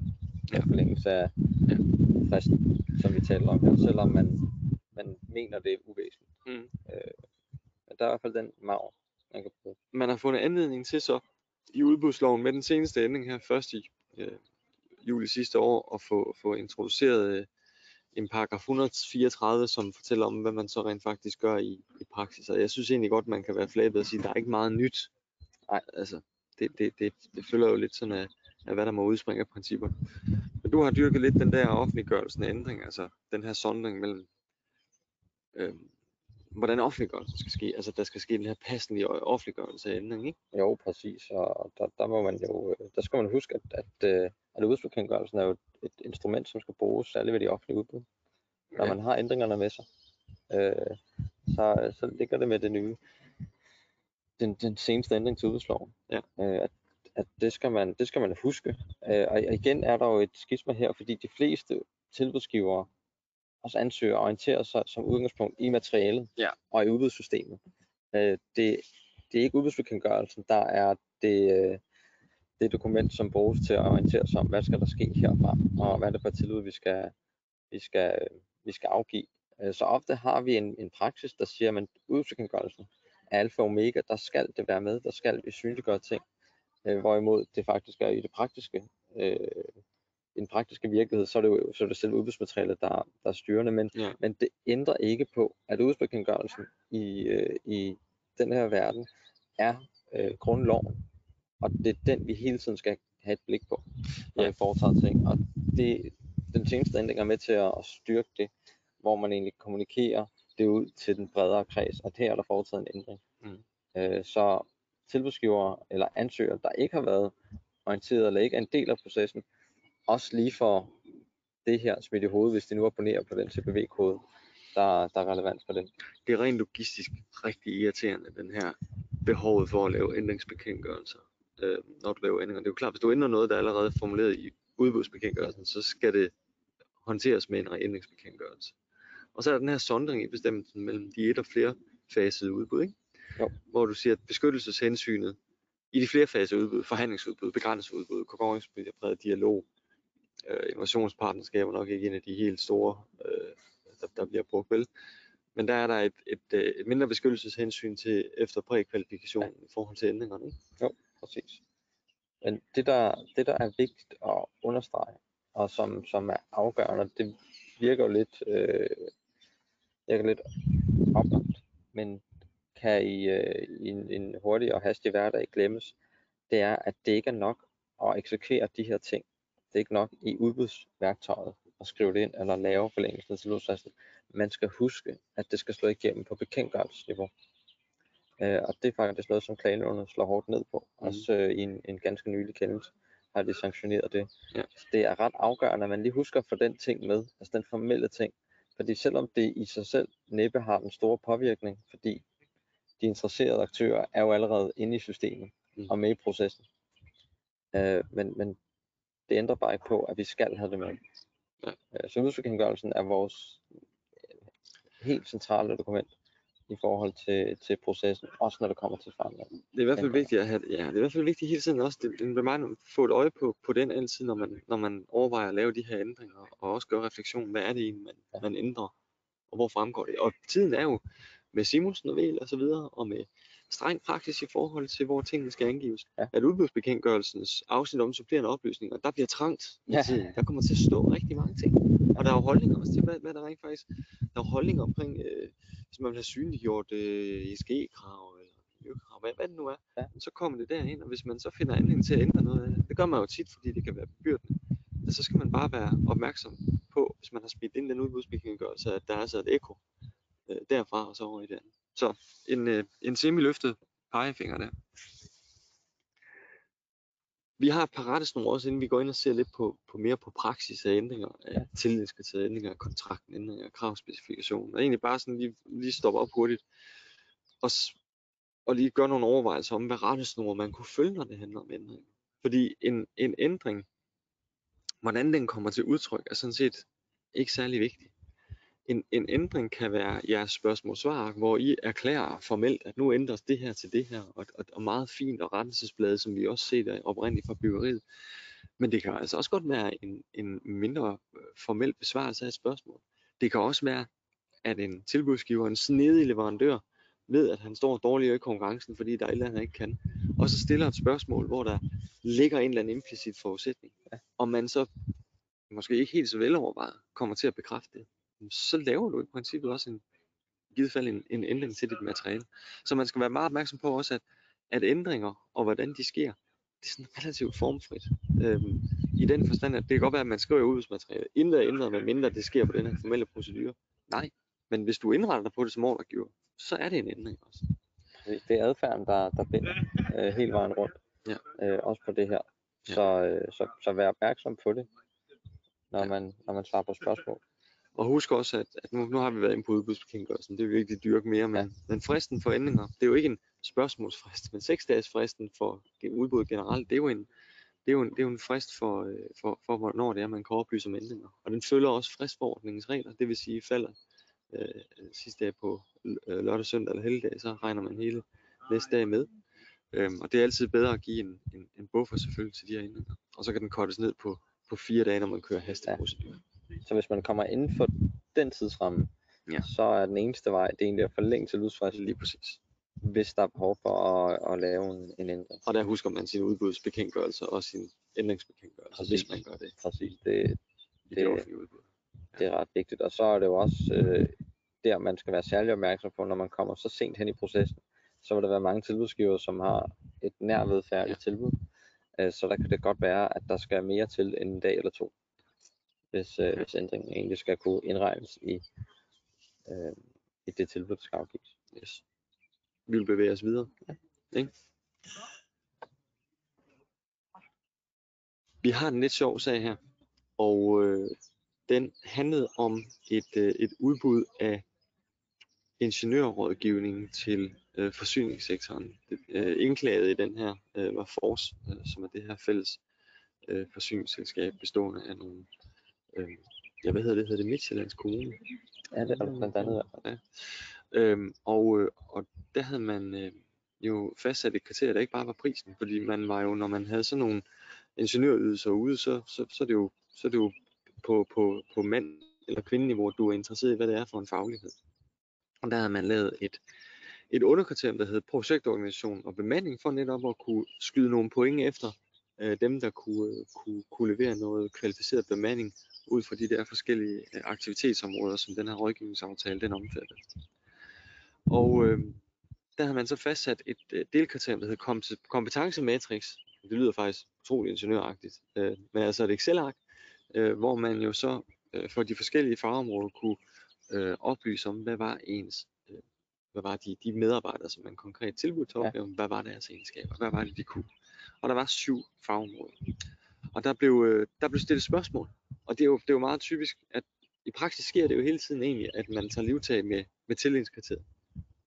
ja. forlængelse af ja. fristen, som vi taler om her, selvom man, man mener, det er uvæsentligt. Mm. Øh, men der er i hvert fald den marg, man kan bruge. Man har fundet anledning til så i udbudsloven med den seneste ændring her først i øh, juli sidste år at få, få introduceret øh, en paragraf 134, som fortæller om, hvad man så rent faktisk gør i, i praksis. Og jeg synes egentlig godt, man kan være flabet og sige, at der er ikke meget nyt. Nej, altså, det, det, det, det følger jo lidt sådan af, af, hvad der må udspringe af principperne. Men du har dyrket lidt den der offentliggørelsen af ændring, altså den her sondring mellem øh, hvordan offentliggørelsen skal ske. Altså der skal ske den her passende offentliggørelse af ændring, ikke? Jo, præcis. Og der, der må man jo, øh, der skal man huske, at, at, øh, at udbudsbekendtgørelsen er jo et instrument, som skal bruges særligt ved de offentlige udbud. Når ja. man har ændringerne med sig, øh, så, så ligger det med det nye, den, den seneste ændring til udbudsloven. Ja. Øh, at, at det skal man, det skal man huske. Øh, og igen er der jo et skisma her, fordi de fleste tilbudsgivere også ansøger orienterer sig som udgangspunkt i materialet ja. og i udbudssystemet. Øh, det, det er ikke udbudsbekendtgørelsen, der er det, øh, det dokument, som bruges til at orientere sig om, hvad skal der ske herfra, og hvad er det for et tilbud, vi skal, vi skal, vi skal afgive. Øh, så ofte har vi en, en praksis, der siger, at udbudsbekendtgørelsen er alfa og omega, der skal det være med, der skal vi synliggøre ting, øh, hvorimod det faktisk er i det praktiske øh, i den praktiske virkelighed, så er det jo så er det selv udbudsmaterialet, der, der er styrende, men, Ja. men det ændrer ikke på, at udbudsbekendtgørelsen i, øh, i den her verden er øh, grundloven, og det er den, vi hele tiden skal have et blik på, når Ja. vi foretager ting, og det, den seneste ændring er med til at, at styrke det, hvor man egentlig kommunikerer det ud til den bredere kreds, og her er der foretaget en ændring. Mm. Øh, så tilbudsgivere eller ansøgere, der ikke har været orienteret eller ikke er en del af processen, også lige for det her smidt i hovedet, hvis de nu abonnerer på den CPV-kode, der, der er relevant for det. Det er rent logistisk rigtig irriterende, den her behovet for at lave ændringsbekendtgørelser, øh, når du laver ændringer. Det er jo klart, hvis du ændrer noget, der er allerede formuleret i udbudsbekendtgørelsen, så skal det håndteres med en ændringsbekendtgørelse. Og så er der den her sondring i bestemmelsen mellem de et og flere fasede udbud, ikke? Jo. hvor du siger, at beskyttelseshensynet i de flere faser udbud, forhandlingsudbud, begrænsningsudbud, konkurrencepræget dialog, øh, innovationspartnerskaber nok ikke en af de helt store, øh, der, der bliver brugt vel. Men der er der et, et, øh, et mindre beskyttelseshensyn til efter prækvalifikation ja. i forhold til ændringerne. Ikke? Præcis. Men det der, det der er vigtigt at understrege, og som, som er afgørende, det virker jo lidt, øh, virker lidt oplagt, men kan i, øh, i en, en hurtig og hastig hverdag glemmes, det er, at det ikke er nok at eksekvere de her ting. Det er ikke nok i udbudsværktøjet at skrive det ind eller lave forlængelsen til lodsfristen. Man skal huske, at det skal slå igennem på bekendtgørelsesniveau. Øh, og det er faktisk noget, som klagenævnet slår hårdt ned på. Mm. Også øh, i en, en ganske nylig kendelse har de sanktioneret det. Ja. Så det er ret afgørende, at man lige husker at få den ting med, altså den formelle ting. Fordi selvom det i sig selv næppe har den store påvirkning, fordi de interesserede aktører er jo allerede inde i systemet Mm. og med i processen. Øh, men, men det ændrer bare ikke på, at vi skal have det med. Ja. Øh, så udbudsbekendtgørelsen er vores øh, helt centrale dokument i forhold til, til processen, også når det kommer til forandring. Det er i hvert fald vigtigt at have, ja, det er i hvert fald vigtigt hele tiden også, det, det meget at få et øje på, på den altid, når man, når man overvejer at lave de her ændringer, og også gøre refleksion, hvad er det egentlig, man, Ja. man ændrer, og hvor fremgår det. Og tiden er jo med Simonsen og så videre, og med streng praksis i forhold til, hvor tingene skal angives. Ja. At udbudsbekendtgørelsens afsnit om supplerende oplysninger, der bliver trangt med Ja. tiden. Der kommer til at stå rigtig mange ting. Og der er jo holdninger også til, hvad, hvad der rent faktisk, der er holdninger omkring, øh, hvis man vil have synliggjort øh, ESG-krav, eller miljøkrav, hvad, hvad det nu er, Ja. så kommer det derhen, og hvis man så finder anledning til at ændre noget af det, det gør man jo tit, fordi det kan være bebyrdende, så skal man bare være opmærksom på, hvis man har smidt ind den udbudsbekendtgørelse, at der er altså et ekko øh, derfra og så over i det andet. Så en, øh, en semi-løftet pegefinger der. Vi har et par også, inden vi går ind og ser lidt på, på mere på praksis af ændringer, af tillidskriterier, ændringer af kontrakten, ændringer af kravspecifikationen. Og egentlig bare sådan lige, lige stoppe op hurtigt og, og lige gøre nogle overvejelser om, hvad rettesnore man kunne følge, når det handler om ændringer. Fordi en, en ændring, hvordan den kommer til udtryk, er sådan set ikke særlig vigtig. En, en ændring kan være jeres spørgsmål-svar, hvor I erklærer formelt, at nu ændres det her til det her, og, og, og meget fint og rettelsesblade, som vi også ser der oprindeligt fra byggeriet. Men det kan altså også godt være en, en mindre øh, formel besvarelse af et spørgsmål. Det kan også være, at en tilbudsgiver, en snedig leverandør, ved, at han står dårligere i konkurrencen, fordi der er et eller andet, han ikke kan, og så stiller et spørgsmål, hvor der ligger en eller anden implicit forudsætning, Ja. og man så måske ikke helt så velovervejet kommer til at bekræfte det, så laver du i princippet også en, i givet fald en, en ændring til dit materiale. Så man skal være meget opmærksom på også, at, at ændringer og hvordan de sker, det er sådan relativt formfrit. Øhm, I den forstand, at det kan godt være, at man skriver i udbudsmaterialet, intet er ændret, medmindre det sker på den her formelle procedure. Nej, men hvis du indretter dig på det som ordregiver, så er det en ændring også. Det er adfærden, der, der binder øh, hele vejen rundt. Ja. Øh, også på det her. Ja. Så, øh, så, så vær opmærksom på det, når, Ja. man, når man svarer på spørgsmål. Og husk også, at, at nu, nu har vi været inde på udbudsbekendtgørelsen, det vil vi ikke dyrke mere, men, ja. men fristen for ændringer, det er jo ikke en spørgsmålsfrist, men 6 dages fristen for udbud generelt, det er jo en, det er jo en, det er jo en frist for, øh, for, for, hvornår det er, man kan oplyse om ændringer. Og den følger også fristforordningens regler, det vil sige, falder øh, sidste dag på øh, lørdag, søndag eller helligdag, så regner man hele næste dag med. Øhm, og det er altid bedre at give en, en, en buffer selvfølgelig til de her ændringer. Og så kan den kortes ned på, på fire dage, når man kører hasteprocedure. Så hvis man kommer inden for den tidsramme, Ja. så er den eneste vej, det er egentlig at forlænge til Ja. udfristen. Lige præcis. hvis der er behov for at, at lave en, en ændring. Og der husker man sin udbudsbekendtgørelse og sin ændringsbekendtgørelse, Præcis. hvis man gør det Præcis, det, det, det udbud. det er ret vigtigt. Og så er det jo også øh, der, man skal være særlig opmærksom på, når man kommer så sent hen i processen. Så vil der være mange tilbudsgiver, som har et nærved færdigt ja. tilbud. Øh, så der kan det godt være, at der skal mere til end en dag eller to, hvis, øh, hvis ændringen egentlig skal kunne indregnes i, øh, i det tilbud, der skal afgives. Yes. Vi vil bevæge os videre. Ikke? Vi har en lidt sjov sag her, og øh, den handlede om et, øh, et udbud af ingeniørrådgivning til øh, forsyningssektoren. Det, øh, indklaget i den her øh, var Fors, øh, som er det her fælles øh, forsyningsselskab bestående af nogle, øh, ja hvad hedder det, hedder det Midtjyllands Kommune? Ja, det er der blandt andet. Øhm, og, øh, og der havde man øh, jo fastsat et kriterie, der ikke bare var prisen, fordi man var jo, når man havde sådan nogle ingeniørydelser ude, så, så, så, er det jo, så er det jo på, på, på mand- eller kvindeniveau, du er interesseret i, hvad det er for en faglighed. Og der havde man lavet et, et underkriterium, der hed projektorganisation og bemanding, for netop at kunne skyde nogle point efter øh, dem, der kunne, øh, kunne, kunne levere noget kvalificeret bemanding ud fra de der forskellige øh, aktivitetsområder, som den her rådgivningsaftale den omfatter. Og øh, der har man så fastsat et øh, delkriterium, der hedder kom- kompetencematrix. Det lyder faktisk utroligt ingeniøragtigt, øh, men altså et Excel-ark, øh, hvor man jo så øh, for de forskellige fagområder kunne øh, oplyse om, hvad var ens, øh, hvad var de, de medarbejdere, som man konkret tilbød til Ja. opgaven, hvad var deres egenskaber, hvad var det, de kunne. Og der var syv fagområder. Og der blev, øh, der blev stillet spørgsmål, og det er, jo, det er jo meget typisk, at i praksis sker det jo hele tiden egentlig, at man tager livtag med, med tillidskriteriet.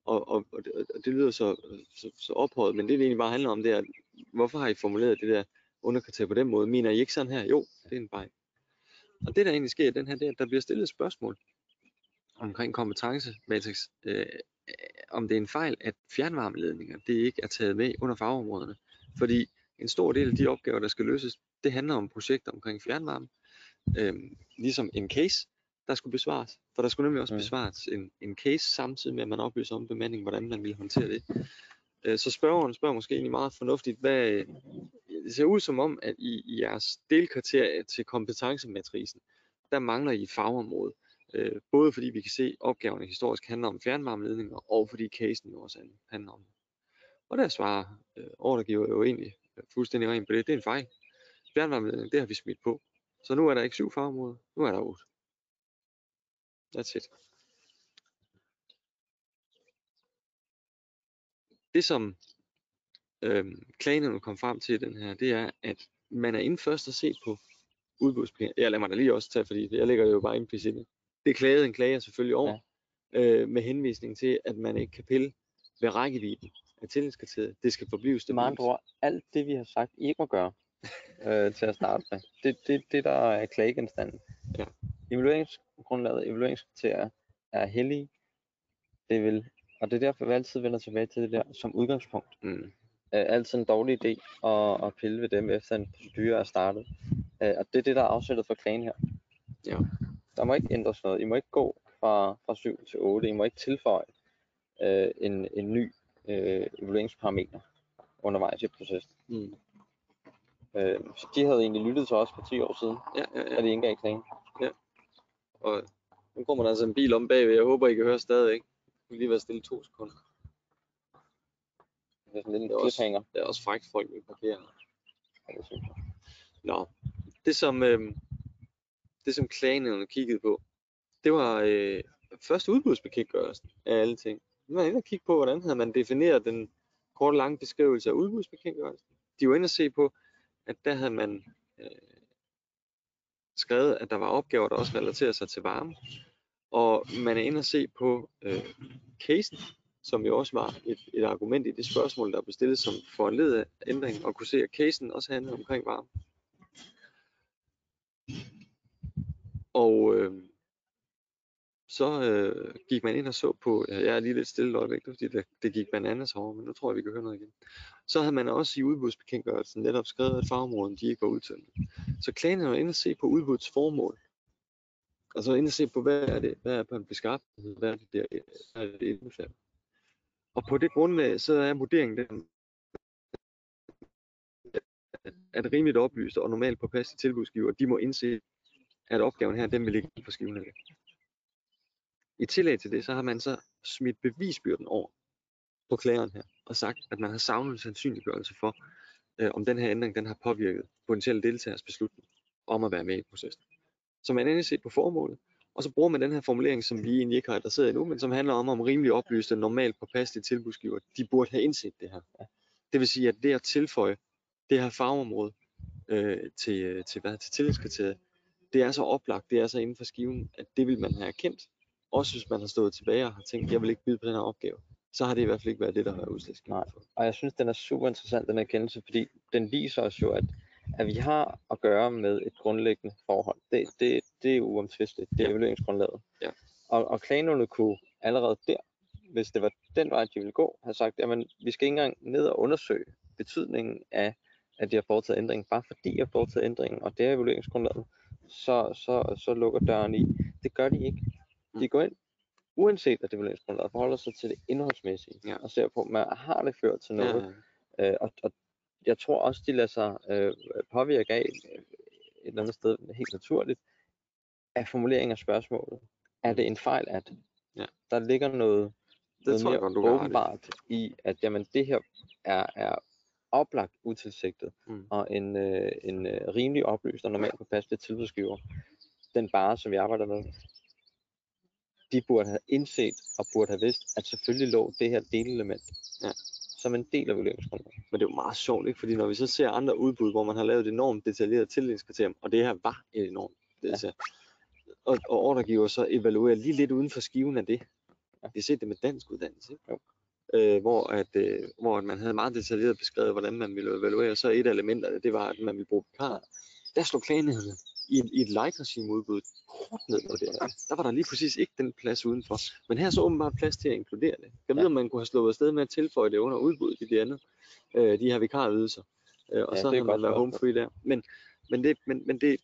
Og, og, og, det, og det lyder så, så, så ophøjet, men det det egentlig bare handler om, det er, at hvorfor har I formuleret det der underkriterie på den måde? Mener I ikke sådan her? Jo, det er en fejl. Og det der egentlig sker i den her, det er, at der bliver stillet spørgsmål omkring kompetencematrix, øh, om det er en fejl, at fjernvarmeledninger, det ikke er taget med under fagområderne. Fordi en stor del af de opgaver, der skal løses, det handler om projekter omkring fjernvarme, øh, ligesom en case, der skulle besvares. For der skulle nemlig også besvares en, en case samtidig med, at man oplyser om bemanding, hvordan man ville håndtere det. Øh, så spørgeren spørger måske egentlig meget fornuftigt, hvad, øh, det ser ud som om, at i, i jeres delkriterie til kompetencematrisen, der mangler I fagområde. Øh, både fordi vi kan se, at opgaverne historisk handler om fjernvarmeledninger, og fordi casen jo også handler om det. Og der svarer øh, ordregiver jo egentlig øh, fuldstændig rent på det. Det er en fejl. Fjernvarmeledning, det har vi smidt på. Så nu er der ikke syv fagområder, nu er der otte. That's it. Det som øhm, klagenævnet kom frem til i den her, det er, at man er inde først at se på udbudspenge. Jeg lader mig da lige også tage, fordi jeg lægger det jo bare implicit. Det klagede en klager selvfølgelig over, ja. øh, med henvisning til, at man ikke kan pille ved rækkevidden af tillidskriteriet. Det skal forblive Med stabilt. andre ord, alt det vi har sagt, I ikke må gøre øh, til at starte med, det det, det der er klagegenstanden. Ja. Evalueringsgrundlaget, evalueringskriterier er hellige. Det vil, og det er derfor, vi altid vender tilbage til det der som udgangspunkt. Mm. Øh, altid en dårlig idé at, at pille ved dem, efter en procedure er startet. Øh, og det er det, der er afsættet for klagen her. Ja. Der må ikke ændres noget. I må ikke gå fra, fra 7 til 8. I må ikke tilføje øh, en, en ny øh, evalueringsparameter undervejs i processen. Mm. Øh, så de havde egentlig lyttet til os for 10 år siden, Ja, ja, ja. da de ikke engang klagen. Og nu kommer der altså en bil om bagved. Jeg håber, I kan høre stadig. Ikke? Jeg vil lige være stille to sekunder. Det er sådan lidt en er cliffhanger. Det er også frækt, folk vil parkere. Ja, det synes jeg. Nå, det som, øh, det som klagenævnet kiggede på, det var øh, først udbudsbekendtgørelsen af alle ting. Nu var inde og kigge på, hvordan havde man defineret den korte lange beskrivelse af udbudsbekendtgørelsen. De var inde og se på, at der havde man øh, skrevet, at der var opgaver, der også relaterer sig til varme. Og man er inde og se på øh, casen, som jo også var et, et argument i det spørgsmål, der blev stillet som foranledet af ændringen, og kunne se, at casen også handlede omkring varme. Og øh, så øh, gik man ind og så på, ja, jeg er lige lidt stille et øjeblik, fordi det, det gik bananas herovre, men nu tror jeg, vi kan høre noget igen. Så havde man også i udbudsbekendtgørelsen netop skrevet, at fagområden de ikke var udtømt. Så klagen var inde og se på udbudsformål. Og så altså inde og se på, hvad er det, hvad er på en beskaffenhed, hvad er det, der, hvad er det indbefatter. Og på det grundlag, så er vurderingen den, at rimeligt oplyst og normalt på plads til tilbudsgiver, de må indse, at opgaven her, den vil ligge på skiven af det. I tillæg til det, så har man så smidt bevisbyrden over på klageren her, og sagt, at man har savnet sandsynliggørelse for, øh, om den her ændring den har påvirket potentielle deltagers beslutning om at være med i processen. Så man endelig set på formålet, og så bruger man den her formulering, som vi egentlig ikke har adresseret endnu, men som handler om, om rimelig oplyste, normalt påpasselige tilbudsgiver, de burde have indset det her. Det vil sige, at det at tilføje det her fagområde øh, til, øh, til, hvad, til tillidskriteriet, det er så oplagt, det er så inden for skiven, at det vil man have erkendt. Også hvis man har stået tilbage og har tænkt, jeg vil ikke byde på den her opgave, så har det i hvert fald ikke været det, der har været udslagsgivende for. Og jeg synes, den er super interessant, den erkendelse, fordi den viser os jo, at, at vi har at gøre med et grundlæggende forhold. Det, det, det er uomtvisteligt, det er Ja. evalueringsgrundlaget. Ja. Og, og klagenålet kunne allerede der, hvis det var den vej, de ville gå, have sagt, at vi skal ikke engang ned og undersøge betydningen af, at de har foretaget ændringen, bare fordi de har foretaget ændringen, og det er evalueringsgrundlaget, så, så, så lukker døren i. Det gør de ikke. De Mm. går ind, uanset at evalueringsgrundlaget forholder sig til det indholdsmæssige, Ja. og ser på, man har det ført til noget, Ja, Øh, og, og jeg tror også, de lader sig øh, påvirke af øh, et eller andet sted helt naturligt, af formuleringen af spørgsmålet. Er det en fejl, at Ja. der ligger noget, noget tror jeg godt, åbenbart i, at jamen, det her er, er oplagt utilsigtet, Mm. og en, øh, en øh, rimelig oplyst og normalt påpasselig tilbudsgiver, den bare, som vi arbejder med, de burde have indset og burde have vidst, at selvfølgelig lå det her delelement Ja. som en del af vurderingsgrundlaget. Men det er jo meget sjovt, ikke? Fordi når vi så ser andre udbud, hvor man har lavet et enormt detaljeret tildelingskriterium, og det her var et enormt detaljeret, og, og ordregiver så evaluerer lige lidt uden for skiven af det. Ja. Vi har set det med dansk uddannelse, ikke? Jo. Øh, hvor, at, øh, hvor at man havde meget detaljeret beskrevet, hvordan man ville evaluere. Så et af elementerne, det var, at man ville bruge vikarer. Der slog klagenheden i, i et light regime udbud hårdt ned på det her. Der var der lige præcis ikke den plads udenfor. Men her er så åbenbart plads til at inkludere det. Jeg ved, Ja. om man kunne have slået afsted med at tilføje det under udbuddet i det andet. Øh, de her vikarydelser. Øh, og Ja, så har man været home free der. Men, men, det, men, men det,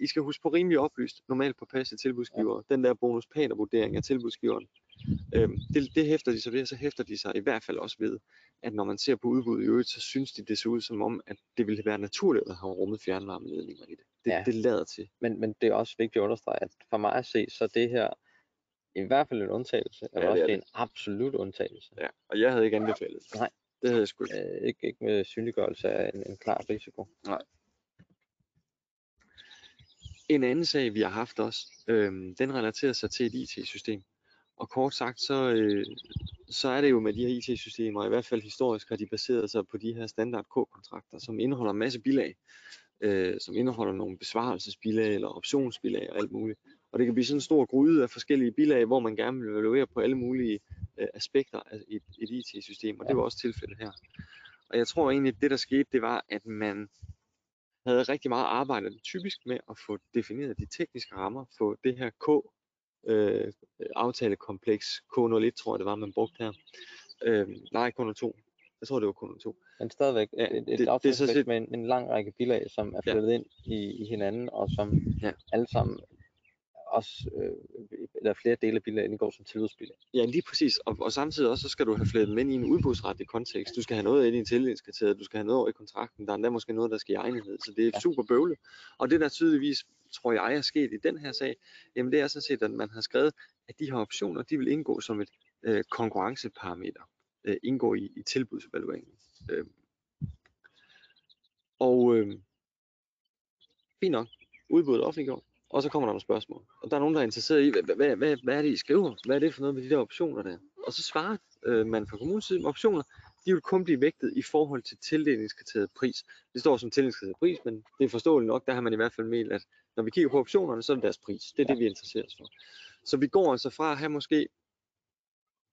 I skal huske på rimelig oplyst, normalt på passe tilbudsgiver. Ja. Den der bonus vurdering af tilbudsgiveren. Øhm, det, det hæfter de sig ved, og så hæfter de sig i hvert fald også ved, at når man ser på udbuddet i øvrigt, så synes de det ser ud som om, at det ville være naturligt at have rummet fjernvarmeledninger i det. Det, Ja. det lader til. Men, men det er også vigtigt at understrege, at for mig at se, så det her i hvert fald en undtagelse, eller Ja, også det er det. en absolut undtagelse. Ja. Og jeg havde ikke anbefalet det. Nej. Det havde jeg sgu ikke. Øh, ikke, ikke med synliggørelse af en, en klar risiko. En anden sag, vi har haft også, øhm, den relaterer sig til et IT-system. Og kort sagt, så, øh, så er det jo med de her IT-systemer, i hvert fald historisk har de baseret sig på de her standard K-kontrakter, som indeholder en masse bilag, øh, som indeholder nogle besvarelsesbilag eller optionsbilag og alt muligt. Og det kan blive sådan en stor gryde af forskellige bilag, hvor man gerne vil evaluere på alle mulige øh, aspekter af et, et IT-system, og det var også tilfældet her. Og jeg tror egentlig, at det der skete, det var, at man havde rigtig meget arbejdet typisk med at få defineret de tekniske rammer for det her K øh, aftalekompleks K01 tror jeg det var man brugte her. Øh, nej K02. Jeg tror det var K02. Men stadigvæk Ja, et, et det- aftalekompleks med en, en lang række bilag, som er Ja. flettet ind i, i hinanden, og som Ja. alle sammen også, øh, eller flere dele af bilagene indgår som tilbudsbilag. Ja, lige præcis. Og, og samtidig også, så skal du have flettet dem ind i en udbudsretlig kontekst. Du skal have noget ind i tillidskriteriet, du skal have noget over i kontrakten, der er endda måske noget, der skal i egenhed. Så det er Ja. super bøvlet. Og det der tydeligvis, tror jeg, er sket i den her sag, jamen det er sådan set, at man har skrevet, at de her optioner, de vil indgå som et øh, konkurrenceparameter, øh, indgå i, i tilbudsevalueringen. Øh. Og øh, fint nok, udbuddet offentliggjort, og så kommer der nogle spørgsmål. Og der er nogen, der er interesseret i, hvad, hvad, hvad, hvad er det, I skriver? Hvad er det for noget med de der optioner der? Og så svarer øh, man fra kommunens side, optioner, de vil kun blive vægtet i forhold til tildelingskriteriet pris. Det står som tildelingskriteriet pris, men det er forståeligt nok, der har man i hvert fald med, at når vi kigger på optionerne, så er det deres pris. Det er det, vi interesserer os for. Så vi går altså fra at have måske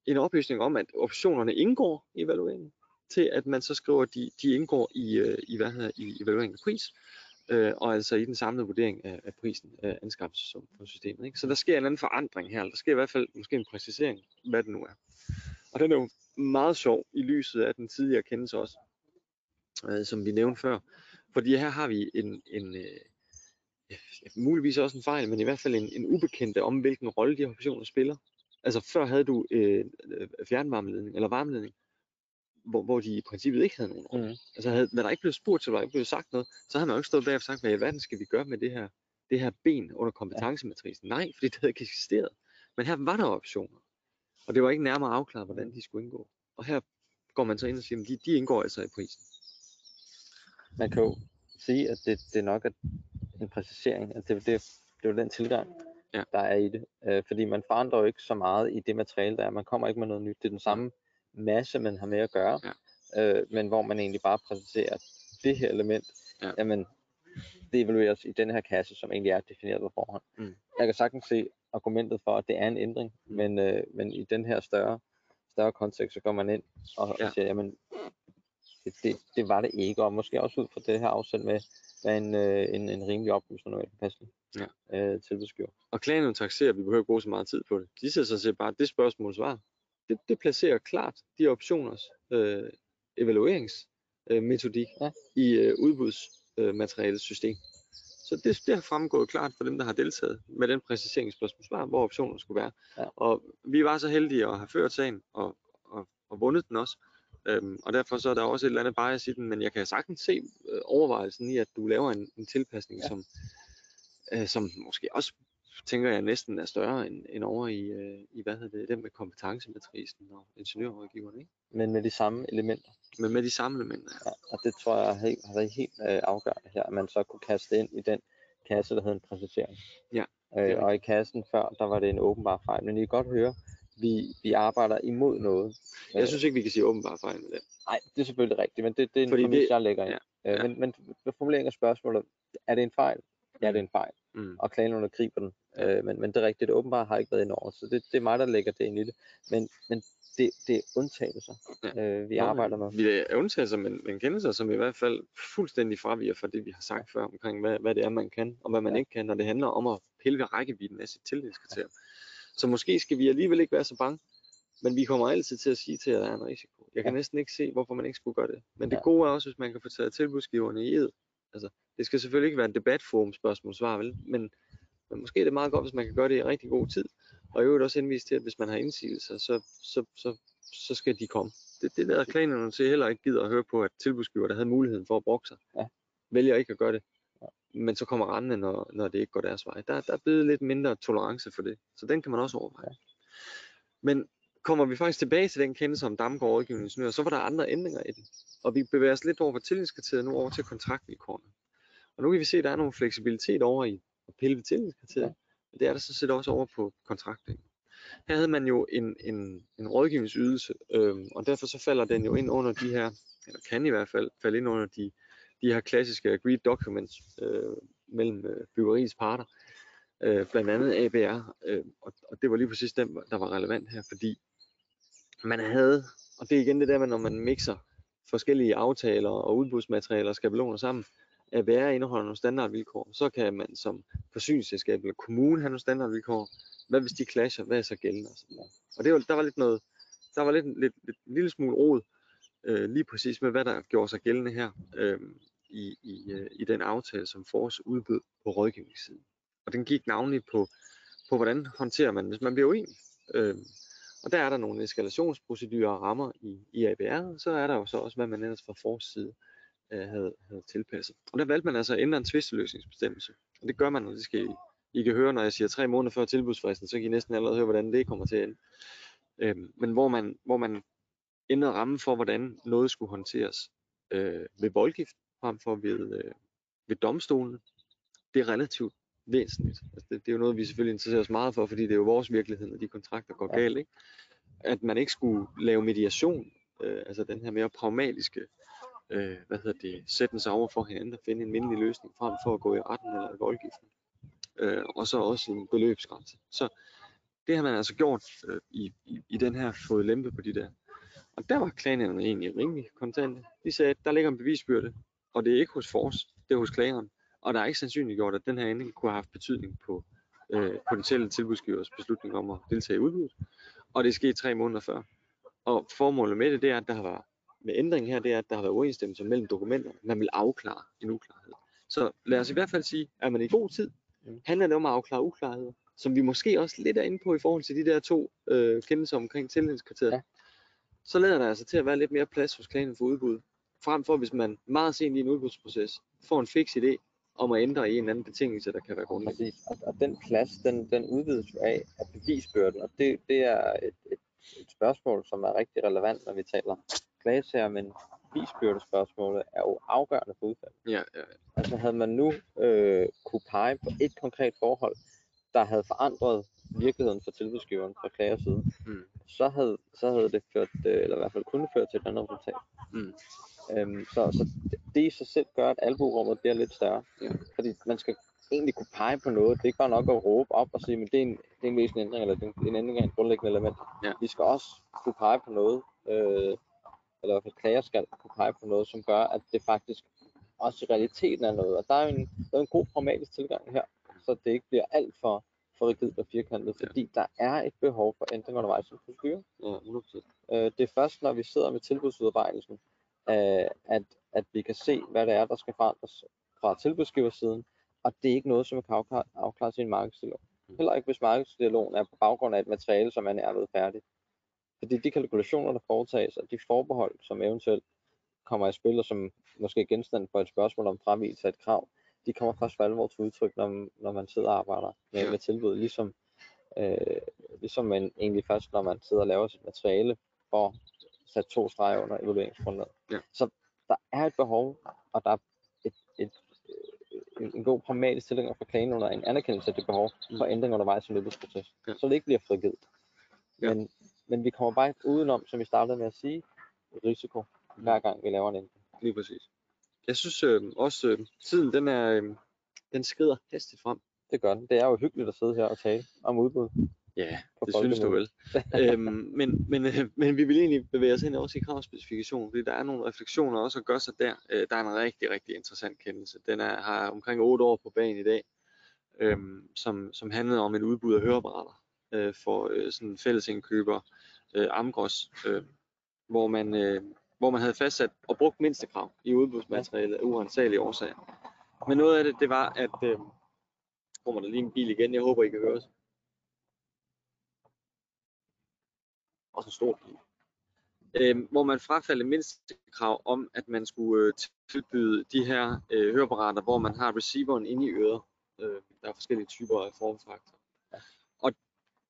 en oplysning om, at optionerne indgår i evalueringen, til at man så skriver, at de, de indgår i, øh, i, hvad hedder, i evalueringen af pris, øh, og altså i den samlede vurdering af, af prisen af anskaffelsessum på systemet. Ikke? Så der sker en anden forandring her, eller der sker i hvert fald måske en præcisering, hvad det nu er. Og den er jo meget sjov i lyset af den tidligere kendelse også, øh, som vi nævnte før. Fordi her har vi en, en øh, ja, muligvis også en fejl, men i hvert fald en, en ubekendte om, hvilken rolle de her optioner spiller Altså før havde du øh, øh fjernvarmeledning eller varmeledning, hvor, hvor de i princippet ikke havde nogen rolle. Mm. Altså havde, når der ikke blev spurgt til, eller ikke blev sagt noget, så havde man jo ikke stået bag og sagt, hvad i verden skal vi gøre med det her, det her ben under kompetencematrisen. Nej, fordi det havde ikke eksisteret. Men her var der optioner. Og det var ikke nærmere afklaret, hvordan de skulle indgå. Og her går man så ind og siger, at de, de indgår altså i prisen. Man kan jo sige, at det, det nok er en præcisering. Altså det, det, det er jo den tilgang, Ja. der er i det. Øh, fordi man forandrer jo ikke så meget i det materiale, der er. Man kommer ikke med noget nyt. Det er den samme masse, man har med at gøre. Øh, men hvor man egentlig bare præciserer det her element. Ja. Jamen, det evalueres i den her kasse, som egentlig er defineret på forhånd. Mm. Jeg kan sagtens se argumentet for, at det er en ændring. Mm. Men, øh, men i den her større, større kontekst, så går man ind og, Ja. og siger, jamen, det, det, det var det ikke, og måske også ud fra det her afsæt med, hvad en, øh, en, en rimelig oplysning og passende Ja. øh, tilbudsgiver. Og klagen taxerer, vi behøver ikke bruge så meget tid på det. De siger sådan set bare, det spørgsmål svar. Det, det placerer klart de optioners øh, evalueringsmetodik øh, Ja. i øh, udbudsmaterialets system. Så det, det har fremgået klart for dem, der har deltaget med den præcisering spørgsmål svar, hvor optionerne skulle være. Ja. Og vi var så heldige at have ført sagen og, og, og vundet den også. Øhm, og derfor så er der også et eller andet bias i den, men jeg kan sagtens se øh, overvejelsen i, at du laver en, en tilpasning, Ja. som, øh, som måske også tænker jeg næsten er større end, end over i, øh, i hvad hedder det, den med kompetencematrisen og ingeniørrådgiverne, ikke? Men med de samme elementer. Men med de samme elementer. Ja, og det tror jeg har, har været helt øh, afgørende her, at man så kunne kaste ind i den kasse, der hedder en præcisering. Ja, Øh, og i kassen før, der var det en åbenbar fejl. Men I kan godt høre, vi, vi arbejder imod noget. Jeg synes ikke, vi kan sige åbenbart fejl med det. Nej, det er selvfølgelig rigtigt, men det, det er en Fordi præmis, det- jeg lægger ind. ja, Øh, ja. Men, men formuleringen af spørgsmålet, er det en fejl? Ja, det er en fejl. Mm. Og klagen griber den. Øh, men, men det er rigtigt, det åbenbart har ikke været indover. Så det, det er mig, der lægger det ind i det. Men, men det, det er undtagelser, øh, vi Nå, arbejder med. Vi er undtagelser, men, men kendelser, som i hvert fald fuldstændig fraviger fra det, vi har sagt før omkring, hvad, hvad det er, man kan, og hvad man Ja. ikke kan, når det handler om at pille ved rækkevidden af sit tillidskriterium. Så måske skal vi alligevel ikke være så bange, men vi kommer altid til at sige til, at der er en risiko. Jeg kan Ja. næsten ikke se, hvorfor man ikke skulle gøre det. Men det Ja. gode er også, hvis man kan få taget tilbudsgiverne i ed. Altså, det skal selvfølgelig ikke være en debatforum spørgsmål svar, vel? Men, men måske er det meget godt, hvis man kan gøre det i rigtig god tid. Og i øvrigt også henvise til, at hvis man har indsigelser, så, så, så, så skal de komme. Det, det der klagenerne til heller ikke gider at høre på, at tilbudsgiver, der havde muligheden for at brokke sig, Ja. vælger ikke at gøre det. Ja. Men så kommer rendende, når, når det ikke går deres vej. Der, der er blevet lidt mindre tolerance for det. Så den kan man også overveje. Ja. Men kommer vi faktisk tilbage til den kendelse om Damgaard rådgivning ingeniør, så var der andre ændringer i den. Og vi bevæger os lidt over fra tillidskriteriet nu over til kontraktvilkårene. Og nu kan vi se, at der er nogle fleksibilitet over i at pille ved tillidskriteriet. Ja. Men det er der så set også over på kontrakten. Her havde man jo en, en, en rådgivningsydelse, øhm, og derfor så falder den jo ind under de her, eller kan i hvert fald falde ind under de, de her klassiske agreed documents øh, mellem øh, byggeriets parter, øh, blandt andet ABR, øh, og, og det var lige præcis den, der var relevant her, fordi man havde, og det er igen det der med, når man mixer forskellige aftaler og udbudsmaterialer og skabeloner sammen, ABR indeholder nogle standardvilkår, så kan man som forsyningsselskab eller kommune have nogle standardvilkår. Hvad hvis de clasher? Hvad er så gældende? Og, sådan noget. og det var, der var lidt noget, der var lidt, lidt, lidt en lille smule rod, øh, lige præcis med hvad der gjorde sig gældende her øh, i, i, øh, i den aftale, som Fors udbød på rådgivningssiden. Og den gik navnlig på, på hvordan håndterer man, hvis man bliver uenig. Øh, og der er der nogle eskalationsprocedurer og rammer i, i ABR, så er der jo så også, hvad man ellers fra Fors side øh, havde, havde tilpasset. Og der valgte man altså at ændre en tvisteløsningsbestemmelse. Og det gør man, og det skal I, I kan høre, når jeg siger tre måneder før tilbudsfristen, så kan I næsten allerede høre, hvordan det kommer til at ende. Øhm, men hvor man, hvor man ændrede rammen for, hvordan noget skulle håndteres øh, ved voldgift, frem for ved, øh, ved domstolen. Det er relativt væsentligt. Altså det, det er jo noget, vi selvfølgelig interesserer os meget for, fordi det er jo vores virkelighed, når de kontrakter går galt. Ikke? At man ikke skulle lave mediation, øh, altså den her mere pragmatiske øh, hvad hedder det, sætte sig over for hinanden og finde en mindelig løsning, frem for at gå i retten eller i voldgiften. Øh, og så også en beløbsgrænse. Så det har man altså gjort øh, i, i, i den her fået lempe på de der. Og der var klagenænderne egentlig rimelig kontante. De sagde, at der ligger en bevisbyrde, og det er ikke hos Fors, det er hos klageren. Og der er ikke sandsynligt gjort, at den her ændring kunne have haft betydning på øh, potentielle tilbudsgivers beslutning om at deltage i udbuddet. Og det skete tre måneder før. Og formålet med det, det er, at der har været med ændringen her, det er, at der har været uenstemmelse mellem dokumenterne. Man vil afklare en uklarhed. Så lad os i hvert fald sige, at man i god tid handler det om at afklare uklarheder. som vi måske også lidt er inde på i forhold til de der to øh, kendelser omkring tillidskriteriet, Ja. ja. så lader der altså til at være lidt mere plads hos klagen for udbud. Frem for hvis man meget sent i en udbudsproces får en fix idé om at ændre i en anden betingelse, der kan være grundlag. Præcis. Og, og den plads, den, den udvides jo af, af bevisbyrden, og det, det er et, et, et spørgsmål, som er rigtig relevant, når vi taler klagesager, men bevisbyrdespørgsmålet er jo afgørende for udfaldet. Ja, ja, Altså havde man nu øh, kunne pege på et konkret forhold, der havde forandret virkeligheden for tilbudsgiveren fra klagers side, Mm. så, havde, så havde det ført, øh, eller i hvert fald kunne føre til et andet resultat. Mm. Øhm, så, så det- det i sig selv gør, at albuerummet bliver lidt større. Ja. Fordi man skal egentlig kunne pege på noget. Det er ikke bare nok at råbe op og sige, men det er en, det er en væsentlig ændring, eller det er en, en ændring af et grundlæggende element. Ja. Vi skal også kunne pege på noget, øh, eller i hvert fald klager skal kunne pege på noget, som gør, at det faktisk også i realiteten er noget. Og der er en, der er en god pragmatisk tilgang her, så det ikke bliver alt for, for rigidt og firkantet, Ja. fordi der er et behov for ændring undervejs i proceduren. ja, 100%. Øh, det er først, når vi sidder med tilbudsudarbejdelsen, øh, at, at vi kan se, hvad det er, der skal forandres fra tilbudsgiversiden, og det er ikke noget, som kan afklare, afklares i en markedsdialog. Heller ikke, hvis markedsdialogen er på baggrund af et materiale, som er nærmest færdigt. Fordi de kalkulationer, der foretages, og de forbehold, som eventuelt kommer i spil, og som måske er genstand for et spørgsmål om fravigelse af et krav, de kommer først for alvor til udtryk, når, når man sidder og arbejder med, med tilbud, ligesom, øh, ligesom man egentlig først, når man sidder og laver sit materiale, får sat to streger under evalueringsgrundlaget. Ja. Så der er et behov, og der er et, et, øh, en, en god pragmatisk tilgang for klagen under en anerkendelse af det behov for Mm. ændring undervejs i løbesproces. Ja. Så det ikke bliver frigivet. Ja. Men, men vi kommer bare ikke udenom, som vi startede med at sige, risiko, hver gang vi laver en ændring. Lige præcis. Jeg synes øh, også, øh, tiden den er, øh, den skrider hastigt frem. Det gør den. Det er jo hyggeligt at sidde her og tale om udbud. Ja, det synes du vel. øhm, men, men, øh, men vi vil egentlig bevæge os ind også i kravspecifikation, fordi der er nogle refleksioner også at gøre sig der. Øh, der er en rigtig, rigtig interessant kendelse. Den er, har omkring 8 år på banen i dag, øhm, som, som handlede om et udbud af høreapparater øh, for øh, sådan fællesindkøber øh, Amgros, øh, hvor, man, øh, hvor man havde fastsat og brugt mindstekrav i udbudsmaterialet af uansagelige årsager. Men noget af det, det var, at øh, kommer der lige en bil igen, jeg håber I kan høre os. også en stor bil. Øh, hvor man frafaldt mindstekrav om, at man skulle øh, tilbyde de her øh, høreapparater, hvor man har receiveren inde i øret. Øh, der er forskellige typer af formfaktorer.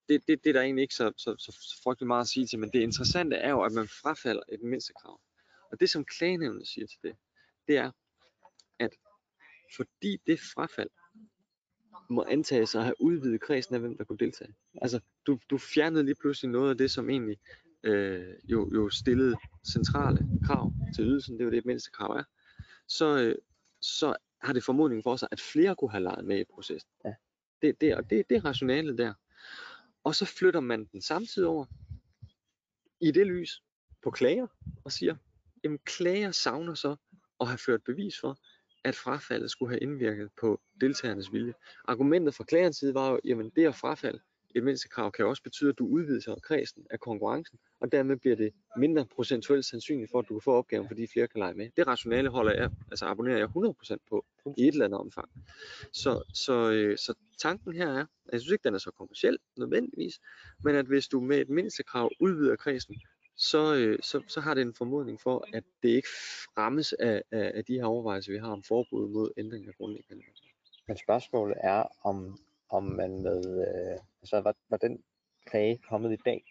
Det, det, det er der egentlig ikke så, så, så, så frygtelig meget at sige til, men det interessante er jo, at man frafalder et mindste krav. Og det som klagenævnet siger til det, det er, at fordi det frafald må antages at have udvidet kredsen af, hvem der kunne deltage. Altså, du, du fjernede lige pludselig noget af det, som egentlig øh, jo, jo stillede centrale krav til ydelsen, det er jo det, et mindste krav er. Så, øh, så har det formodningen for sig, at flere kunne have leget med i processen. Ja. Det, det, og det, det er rationalet der. Og så flytter man den samtidig over i det lys på klager og siger, jamen klager savner så at have ført bevis for, at frafaldet skulle have indvirket på deltagernes vilje. Argumentet fra klagerens side var jo, jamen det at frafald, et mindstekrav kan også betyde, at du udvider kredsen af konkurrencen, og dermed bliver det mindre procentuelt sandsynligt for, at du kan få opgaven, fordi flere kan lege med. Det rationale holder jeg, altså abonnerer jeg 100% på i et eller andet omfang. Så, så, øh, så tanken her er, at jeg synes ikke, den er så kommersiel nødvendigvis, men at hvis du med et mindstekrav udvider kredsen, så, øh, så, så har det en formodning for, at det ikke rammes af, af, af de her overvejelser, vi har om forbud mod ændring af grundlæggende. Men spørgsmålet er, om, om man med, øh, altså var, var den klage kommet i dag?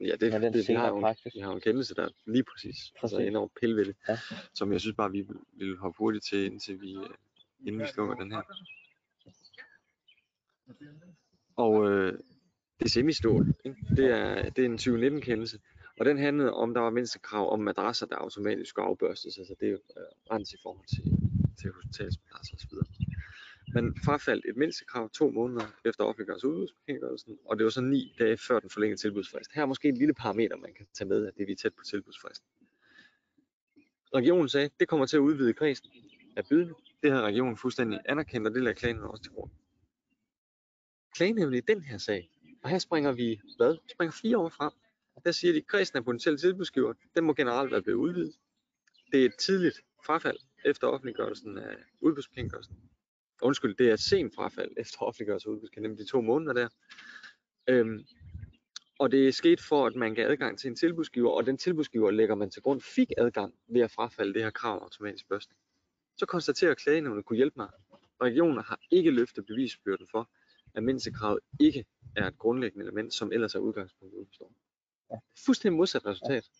Ja, det, den det, vi, har jo, praksis. vi har jo en kendelse, der er lige præcis, præcis. altså Præcis. enormt pille ved det, Ja. som jeg synes bare, vi vil- hoppe hurtigt til, indtil vi, øh, inden vi slukker den her. Og øh, det er semistål, ikke? Det, er, det er en 2019-kendelse, og den handlede om, der var mindste krav om madrasser, der automatisk skulle afbørstes, altså det er jo øh, rens i forhold til, til hospitalsmadrasser osv. Man frafaldt et mindstekrav to måneder efter offentliggørelse af udbudsbekendtgørelsen, og det var så ni dage før den forlængede tilbudsfrist. Her er måske et lille parameter, man kan tage med, at det er vi er tæt på tilbudsfristen. Regionen sagde, det kommer til at udvide kredsen af bydende. Det har regionen fuldstændig anerkendt, og det lader klagen også til grund. Klagenævnet i den her sag, og her springer vi, hvad? Vi springer fire år frem. Der siger de, at kredsen af potentielle tilbudsgiver, den må generelt være blevet udvidet. Det er et tidligt frafald efter offentliggørelsen af udbudsbekendtgørelsen undskyld, det er et sent frafald efter offentliggørelse af udbudskendt, nemlig de to måneder der. Øhm, og det er sket for, at man gav adgang til en tilbudsgiver, og den tilbudsgiver lægger man til grund fik adgang ved at frafalde det her krav automatisk først. Så konstaterer klagenævnet kunne hjælpe mig. Regioner har ikke løftet bevisbyrden for, at mindstekravet ikke er et grundlæggende element, som ellers er udgangspunktet udbestår. Ja. Fuldstændig modsat resultat.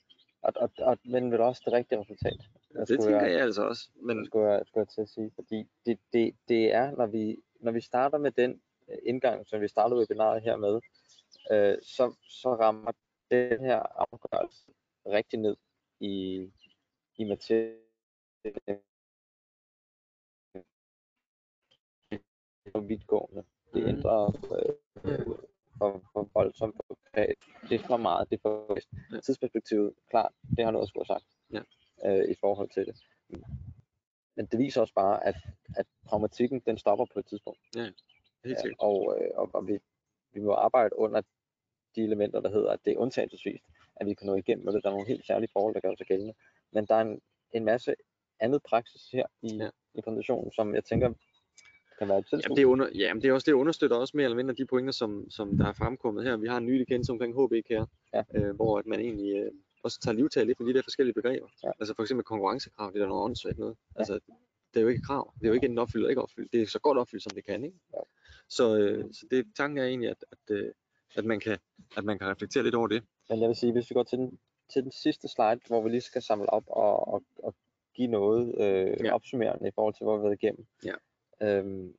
Og, og, og, men vel også det rigtige resultat. Det tænker jeg altså også. Men skulle jeg, skulle jeg til at sige, fordi det, det, det er, når vi, når vi starter med den øh, indgang, som vi startede webinaret her med, øh, så, så rammer den her afgørelse rigtig ned i, i materien. For vidtgående. Det Mhm. ændrer øh, for, for voldsomt på det er for meget, det er for vist. Ja. Tidsperspektivet, klart, det har noget at skulle have sagt Ja. øh, i forhold til det. Men det viser også bare, at, at pragmatikken, den stopper på et tidspunkt. helt Ja, sikkert. og, øh, og, og vi, vi må arbejde under de elementer, der hedder, at det er undtagelsesvist, at vi kan nå igennem med det. Der er nogle helt særlige forhold, der gør sig gældende. Men der er en, en masse andet praksis her i, ja. i præsentationen, som jeg tænker kan være et Jamen, det, er under, jamen, det er også det understøtter også mere eller mindre de pointer, som, som der er fremkommet her. Vi har en ny kendelse omkring HB her, Ja. øh, hvor at man egentlig øh, også tager livtag lidt med de der forskellige begreber. Ja. Altså for eksempel konkurrencekrav, det er der noget åndssvagt noget. Ja. Altså, det er jo ikke krav. Det er jo ikke enten opfyldt eller ikke opfyldt. Det er så godt opfyldt, som det kan. Ikke? Ja. Så, øh, så det, tanken er egentlig, at, at, øh, at, man kan, at man kan reflektere lidt over det. Men jeg vil sige, hvis vi går til den, til den sidste slide, hvor vi lige skal samle op og, og, og give noget øh, Ja. ja. opsummerende i forhold til, hvor vi har været igennem, Ja. Øhm,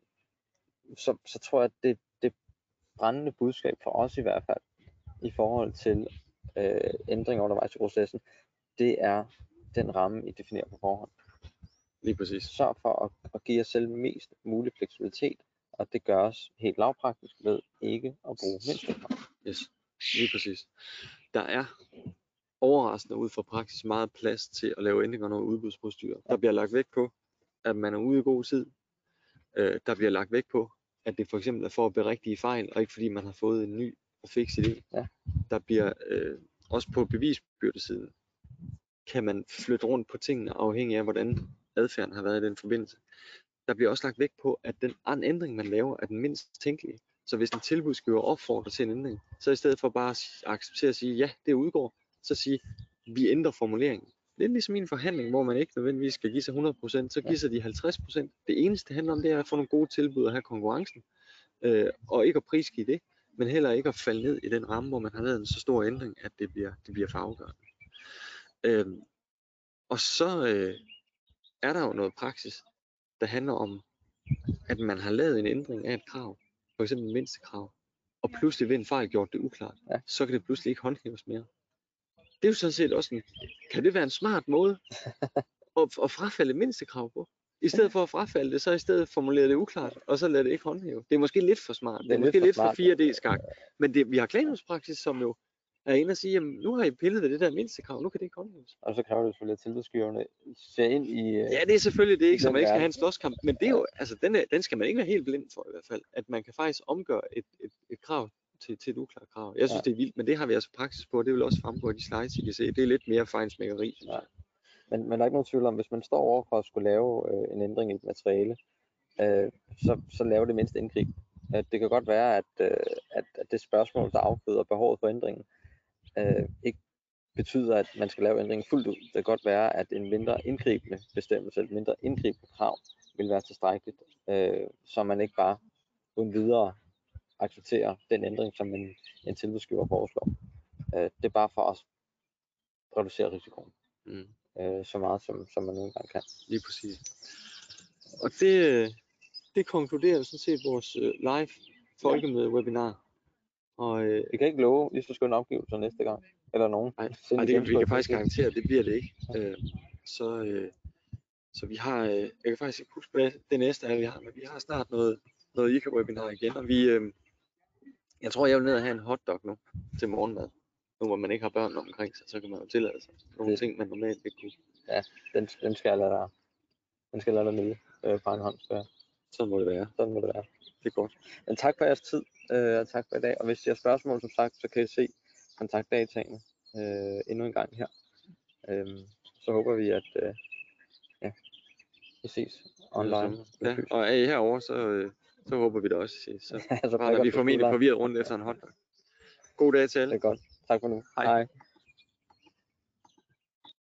så, så tror jeg, at det, det brændende budskab for os i hvert fald, i forhold til øh, ændringer undervejs i processen, det er den ramme, I definerer på forhånd. Lige præcis. Sørg for at, at give jer selv mest mulig fleksibilitet, og det gøres helt lavpraktisk ved ikke at bruge mindstekrav. Yes, lige præcis. Der er overraskende ud fra praksis meget plads til at lave ændringer under udbudsprocedurer. Der bliver lagt vægt på, at man er ude i god tid. Øh, der bliver lagt vægt på, at det for eksempel er for at berigtige fejl, og ikke fordi man har fået en ny og fix idé. Ja. Der bliver øh, også på bevisbyrdesiden, kan man flytte rundt på tingene afhængig af, hvordan adfærden har været i den forbindelse. Der bliver også lagt vægt på, at den an- ændring, man laver, er den mindst tænkelige. Så hvis en tilbudsgiver opfordrer til en ændring, så i stedet for bare at acceptere at sige, ja, det udgår, så sige, vi ændrer formuleringen. Lidt ligesom i en forhandling, hvor man ikke nødvendigvis skal give sig 100%, så giver sig de 50%. Det eneste, det handler om, det er at få nogle gode tilbud og have konkurrencen. Øh, og ikke at prisgive det, men heller ikke at falde ned i den ramme, hvor man har lavet en så stor ændring, at det bliver, det bliver for afgørende. Øh, og så øh, er der jo noget praksis, der handler om, at man har lavet en ændring af et krav, for eksempel mindstekrav, og pludselig ved en fejl gjort det uklart, Ja. så kan det pludselig ikke håndhæves mere. Det er jo sådan set også en, kan det være en smart måde at, at frafalde mindstekrav på? I stedet for at frafalde det, så i stedet formulere det uklart, og så lade det ikke håndhæve. Det er måske lidt for smart. Det er, måske lidt for, smart, 4D-skak. Men det, vi har klagenhedspraksis, som jo er inde og sige, jamen nu har I pillet ved det der mindstekrav, nu kan det ikke håndhæves. Og så kræver det selvfølgelig, at tilbudsgiverne ser ind i... øh, Ja, det er selvfølgelig det ikke, så man ikke skal have en slåskamp, men det er jo, altså den, er, den skal man ikke være helt blind for i hvert fald, at man kan faktisk omgøre et, et, et krav til, til et uklart krav. Jeg synes, Ja. det er vildt, men det har vi altså praksis på, og det vil også fremgå af de slides, I kan se. Det er lidt mere fejnsmækkeri. Ja. Men, men der er ikke nogen tvivl om, hvis man står over for at skulle lave øh, en ændring i et materiale, øh, så, så laver det mindst indgrib. Øh, det kan godt være, at, øh, at, at det spørgsmål, der afføder behovet for ændringen, øh, ikke betyder, at man skal lave ændringen fuldt ud. Det kan godt være, at en mindre indgribende bestemmelse, et mindre indgribende krav, vil være tilstrækkeligt, øh, så man ikke bare uden videre accepterer den ændring, som en, en tilbudsgiver foreslår. Øh, det er bare for at reducere risikoen Mm, øh, så meget, som, som man nogle gange kan. lige præcis. Og det, det konkluderer sådan set vores øh, live folkemøde webinar. Og øh, Vi kan ikke love lige så skønne opgivelser næste gang, eller nogen. Nej, Send Ej, et det kan, vi kan faktisk garantere, at det bliver det ikke. Øh, så, øh, så vi har, øh, jeg kan faktisk ikke huske, hvad det næste er, vi har, men vi har snart noget, noget ICA-webinar igen, og vi, øh, jeg tror, jeg vil ned og have en hotdog nu til morgenmad. Nu hvor man ikke har børn omkring sig, så kan man jo tillade sig nogle Det- ting, man normalt ikke kunne. Den, den skal jeg lade dig, den skal jeg lade dig nyde øh, på en hånd. Så Sådan må det være. sådan må det være. Det er godt. Men tak for jeres tid, øh, og tak for i dag. Og hvis I har spørgsmål, som sagt, så kan I se kontaktdataene øh, endnu en gang her. Øh, så håber vi, at, øh, ja, vi ses online. Ja, og er I herovre, så, øh, så håber vi da også, ses. Så Ja, så vi på formentlig forvirret rundt efter en hotdog. God dag til Det alle. er godt. Tak for nu. Hej. Hej.